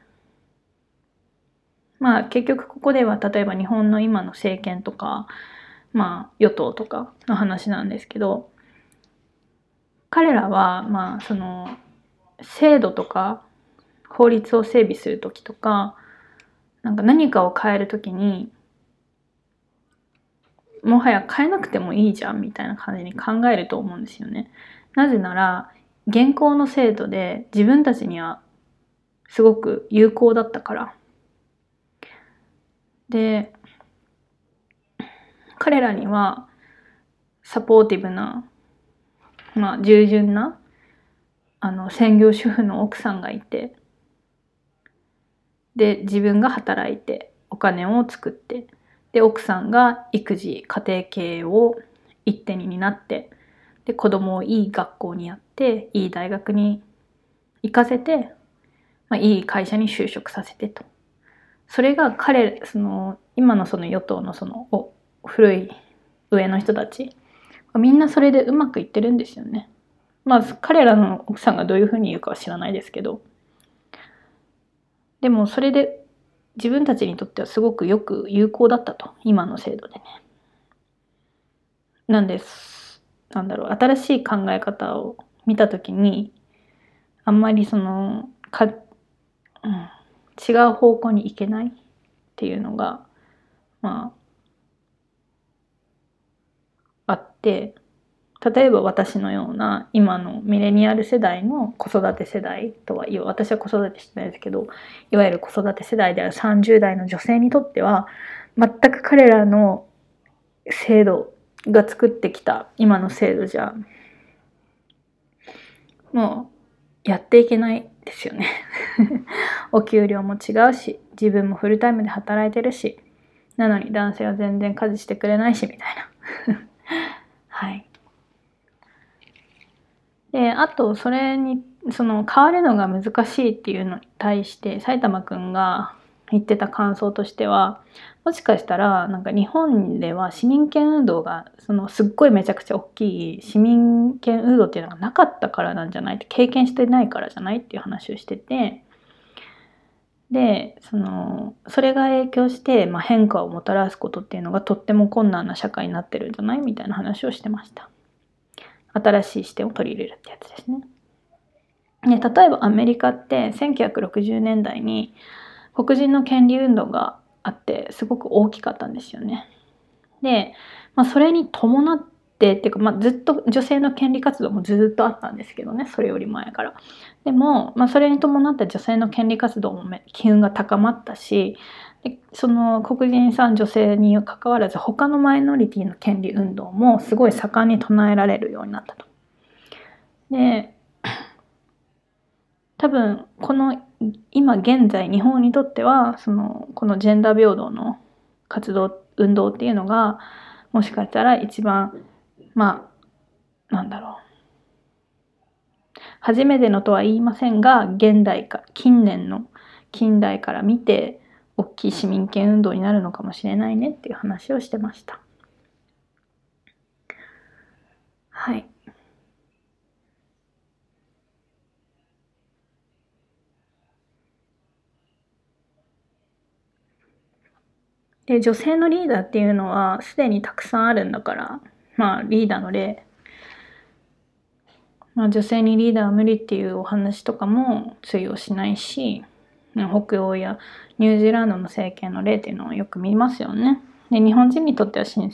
まあ結局ここでは例えば日本の今の政権とかまあ、与党とかの話なんですけど彼らはまあその制度とか法律を整備する時とかなんか何かを変える時にもはや変えなくてもいいじゃんみたいな感じに考えると思うんですよね。なぜなら現行の制度で自分たちにはすごく有効だったから。で、彼らにはサポーティブな、まあ従順な、あの、専業主婦の奥さんがいて、で、自分が働いてお金を作って、で、奥さんが育児、家庭経営を一手に担って、で、子供をいい学校にやって、いい大学に行かせて、まあ、いい会社に就職させてと。それが彼、その、今のその与党のその、お古い上の人たち、みんなそれでうまくいってるんですよね。まあ、彼らの奥さんがどういうふうに言うかは知らないですけど。でも、それで自分たちにとってはすごくよく有効だったと。今の制度でね。なんです。なんだろう、新しい考え方を見たときに、あんまりその、か、うん、違う方向に行けないっていうのが、まあ、あって、例えば私のような今のミレニアル世代の子育て世代とは、私は子育てしてないですけど、いわゆる子育て世代である30代の女性にとっては、全く彼らの制度が作ってきた今の制度じゃ、もうやっていけないですよね。お給料も違うし、自分もフルタイムで働いてるし、なのに男性は全然家事してくれないし、みたいな。はい。で、あと、それに、その、変わるのが難しいっていうのに対して、埼玉くんが言ってた感想としては、もしかしたら、なんか日本では市民権運動が、その、すっごいめちゃくちゃ大きい市民権運動っていうのがなかったからなんじゃないって、経験してないからじゃないっていう話をしてて、で、その、それが影響して、まあ、変化をもたらすことっていうのがとっても困難な社会になってるんじゃないみたいな話をしてました。新しい視点を取り入れるってやつですね。ね例えばアメリカって1960年代に黒人の権利運動があってすごく大きかったんですよね。で、まあ、それに伴ってっていうか、まあ、ずっと女性の権利活動もずっとあったんですけどねそれより前から。でも、まあ、それに伴って女性の権利活動も機運が高まったしでその黒人さん女性にかかわらず他のマイノリティの権利運動もすごい盛んに唱えられるようになったと。で多分この今現在日本にとってはそのこのジェンダー平等の活動運動っていうのがもしかしたら一番まあなんだろう初めてのとは言いませんが現代か近年の近代から見て大きい市民権運動になるのかもしれないねっていう話をしてました。はい。で、女性のリーダーっていうのはすでにたくさんあるんだから、まあリーダーの例、まあ、女性にリーダーは無理っていうお話とかも通用しないし、北欧やニュージーランドの政権の例っていうのをよく見ますよね。で日本人にとっては新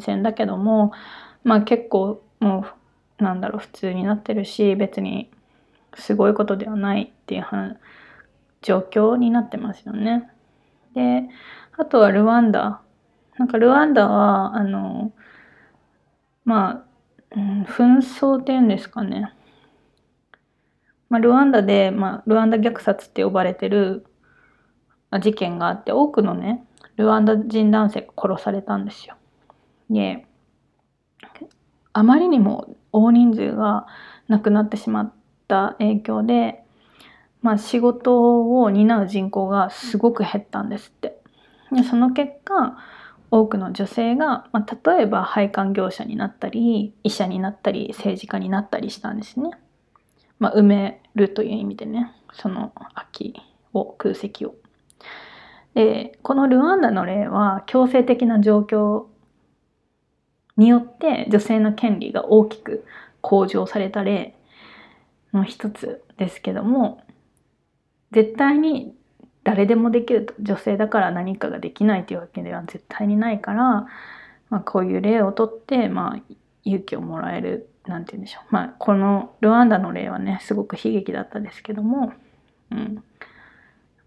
鮮だけども、まあ、結構もうなんだろう普通になってるし別にすごいことではないっていう状況になってますよね。であとはルワンダ。なんかルワンダはあのまあ、うん、紛争っていうんですかね。まあ、ルワンダで、まあ、ルワンダ虐殺って呼ばれてる事件があって多くのねルワンダ人男性が殺されたんですよ。であまりにも大人数が亡くなってしまった影響で、まあ、仕事を担う人口がすごく減ったんですって。でその結果多くの女性が、まあ、例えば配管業者になったり医者になったり政治家になったりしたんですね。まあ、埋めるという意味でねその空きを空席を。でこのルワンダの例は強制的な状況によって女性の権利が大きく向上された例の一つですけども絶対に誰でもできると女性だから何かができないというわけでは絶対にないから、まあ、こういう例をとって、まあ、勇気をもらえるなんて言うんでしょう。まあこのルワンダの例はねすごく悲劇だったですけども、うん、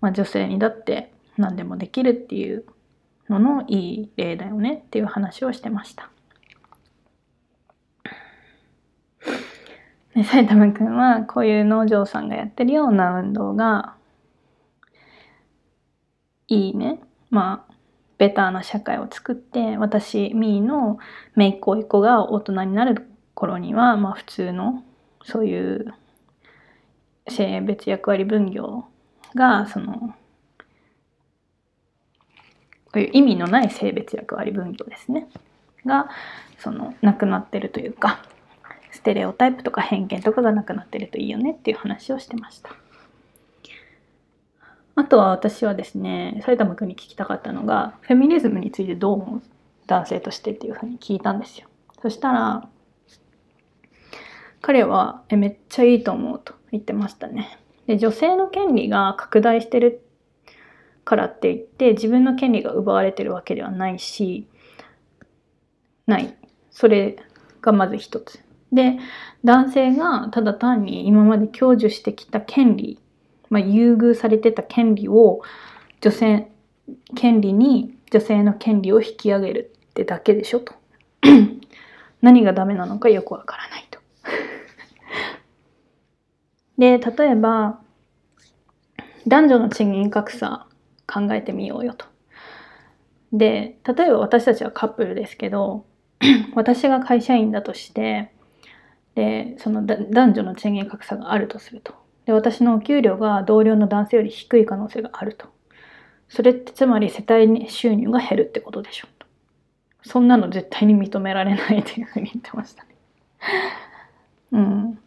まあ、女性にだって何でもできるっていうののいい例だよねっていう話をしてました。で埼玉くんはこういう農場さんがやってるような運動がいいね。まあベターな社会を作って私ミーの姪っ子甥っ子が大人になる頃にはまあ普通のそういう性別役割分業がそのこういう意味のない性別役割分業ですね。がそのなくなってるというかステレオタイプとか偏見とかがなくなってるといいよねっていう話をしてました。あとは私はですね埼玉君に聞きたかったのがフェミニズムについてどう思う？男性としてっていうふうに聞いたんですよ。そしたら彼はえめっちゃいいと思うと言ってましたね。で女性の権利が拡大してるからって言って自分の権利が奪われてるわけではないしない。それがまず一つ。で男性がただ単に今まで享受してきた権利、まあ、優遇されてた権利を女性権利に女性の権利を引き上げるってだけでしょと。何がダメなのかよくわからない。で例えば男女の賃金格差考えてみようよと。で例えば私たちはカップルですけど 私が会社員だとしてでその男女の賃金格差があるとすると。で私のお給料が同僚の男性より低い可能性があると。それってつまり世帯収入が減るってことでしょと。そんなの絶対に認められないっていうふうに言ってましたね。うん。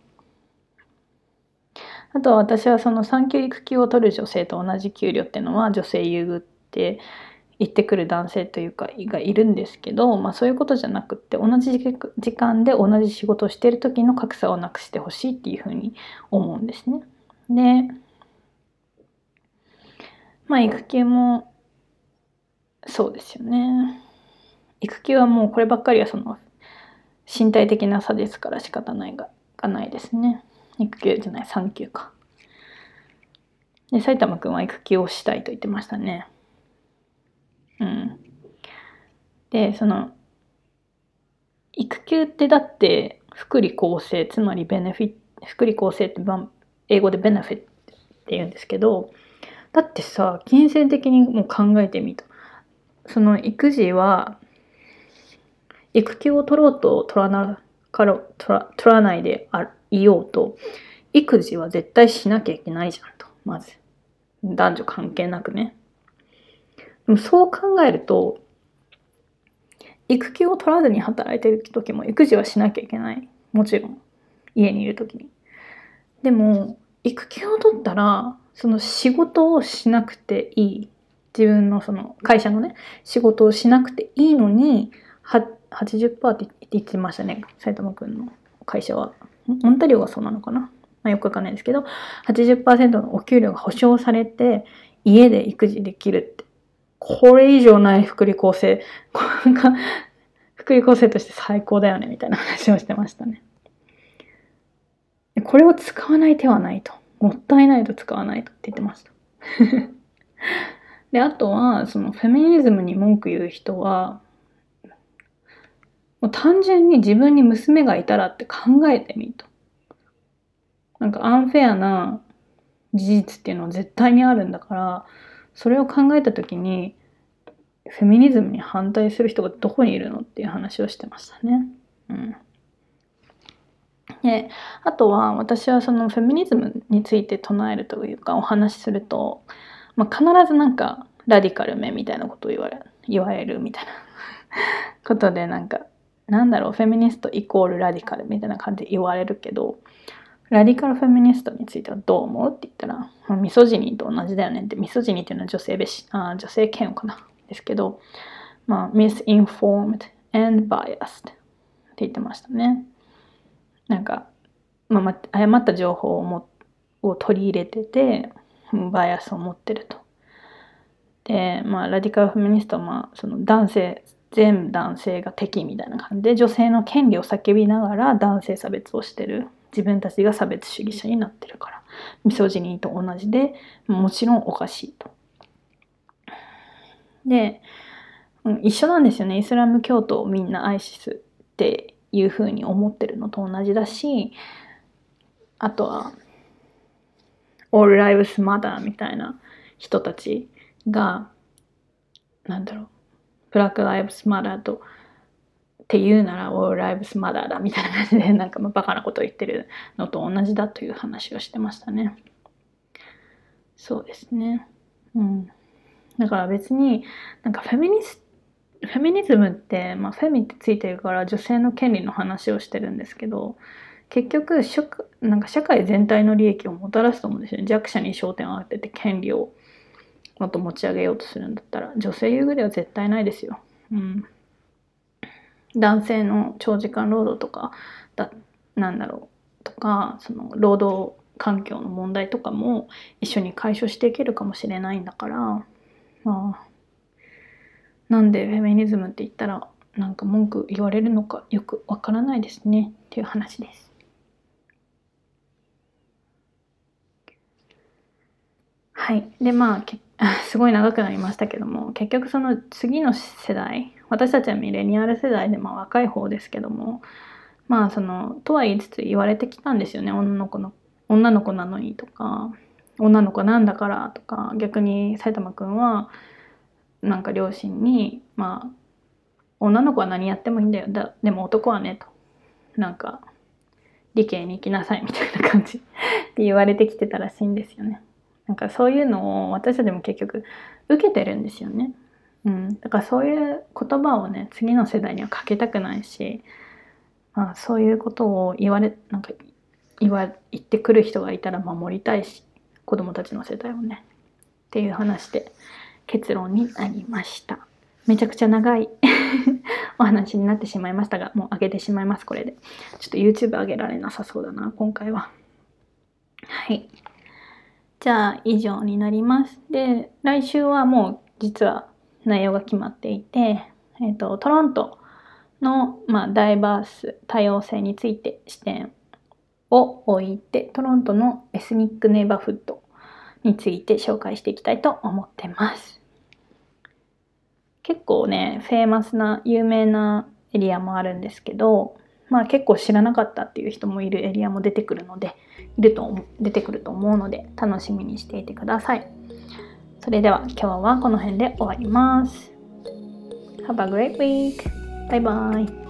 あとは私はその産休育休を取る女性と同じ給料っていうのは女性優遇って言ってくる男性というかがいるんですけど、まあ、そういうことじゃなくって同じ時間で同じ仕事をしてる時の格差をなくしてほしいっていうふうに思うんですね。でまあ育休もそうですよね。育休はもうこればっかりはその身体的な差ですから仕方ないががないですね。育休じゃない産休か。で埼玉くんは育休をしたいと言ってましたね。うん。で、その、育休ってだって福利厚生、つまりベネフィ、福利厚生って英語でベネフィットって言うんですけど、だってさ、金銭的にも考えてみた。その育児は、育休を取ろうと取らなから取ら取らないであいようと、育児は絶対しなきゃいけないじゃんと、まず。男女関係なくね。でもそう考えると、育休を取らずに働いてる時も育児はしなきゃいけない。もちろん。家にいる時に。でも、育休を取ったら、その仕事をしなくていい。自分のその会社のね、仕事をしなくていいのに、80%って言ってましたね。埼玉くんの会社は。オンタリオがそうなのかな、まあ、よくわかん。ないですけど、80%のお給料が保証されて、家で育児できるってこれ以上ない福利厚生が、福利厚生として最高だよね、みたいな話をしてましたね。これを使わない手はないと。もったいないと使わないとって言ってました。で、あとは、そのフェミニズムに文句言う人は、もう単純に自分に娘がいたらって考えてみと。なんかアンフェアな事実っていうのは絶対にあるんだから、それを考えた時にフェミニズムに反対する人がどこにいるのっていう話をしてましたね。うん、であとは私はそのフェミニズムについて唱えるというかお話しすると、まあ、必ずなんかラディカルめみたいなことを言われ言われるみたいな ことでなんかなんだろうフェミニストイコールラディカルみたいな感じで言われるけどラディカルフェミニストについてはどう思うって言ったら、ミソジニーと同じだよねって、ミソジニーっていうのは女性べし、あ女性嫌悪かなですけど、まあ、misinformed and biased って言ってましたね。なんか、まあ、誤った情報をもを取り入れてて、バイアスを持ってると。で、まあ、ラディカルフェミニストは、まあ、その男性、全男性が敵みたいな感じで、女性の権利を叫びながら男性差別をしてる。自分たちが差別主義者になってるから。ミソジニーと同じでもちろんおかしいと。で、一緒なんですよね。イスラム教徒をみんなアイシスっていうふうに思ってるのと同じだしあとは All Lives Matter みたいな人たちがなんだろう。ブラック・ライブス・マダーとって言うなら All Lives Matter だみたいな感じで なんかまあバカなことを言ってるのと同じだという話をしてましたね。そうですね。うん。だから別になんかフェミニスフェミニズムって、まあ、フェミってついてるから女性の権利の話をしてるんですけど結局なんか社会全体の利益をもたらすと思うんですよね。弱者に焦点を当てて権利をもっと持ち上げようとするんだったら女性優遇では絶対ないですよ。うん、男性の長時間労働とかだなんだろうとかその労働環境の問題とかも一緒に解消していけるかもしれないんだからまあなんでフェミニズムって言ったらなんか文句言われるのかよくわからないですねっていう話です。はい。で、まあ、すごい長くなりましたけども、結局その次の世代、私たちはミレニアル世代で、まあ若い方ですけども、まあその、とは言いつつ言われてきたんですよね、女の子の、女の子なのにとか、女の子なんだからとか、逆に埼玉くんは、なんか両親に、まあ、女の子は何やってもいいんだよ。だでも男はね、と。なんか、理系に行きなさいみたいな感じって言われてきてたらしいんですよね。なんかそういうのを私たちも結局受けてるんですよね。うん、だからそういう言葉をね次の世代にはかけたくないし、まあ、そういうことを言われなんか言わ言ってくる人がいたら守りたいし子供たちの世代をねっていう話で結論になりました。めちゃくちゃ長い お話になってしまいましたが、もう上げてしまいます、これで。ちょっと YouTube 上げられなさそうだな、今回は。はい。じゃあ以上になります。で、来週はもう実は内容が決まっていて、えっ、ー、と、トロントの、まあ、ダイバース、多様性について視点を置いて、トロントのエスニックネイバーフッドについて紹介していきたいと思ってます。結構ね、フェーマスな有名なエリアもあるんですけど、まあ結構知らなかったっていう人もいるエリアも出てくるので、いると出てくると思うので楽しみにしていてください。それでは今日はこの辺で終わります。Have a great week! バイバイ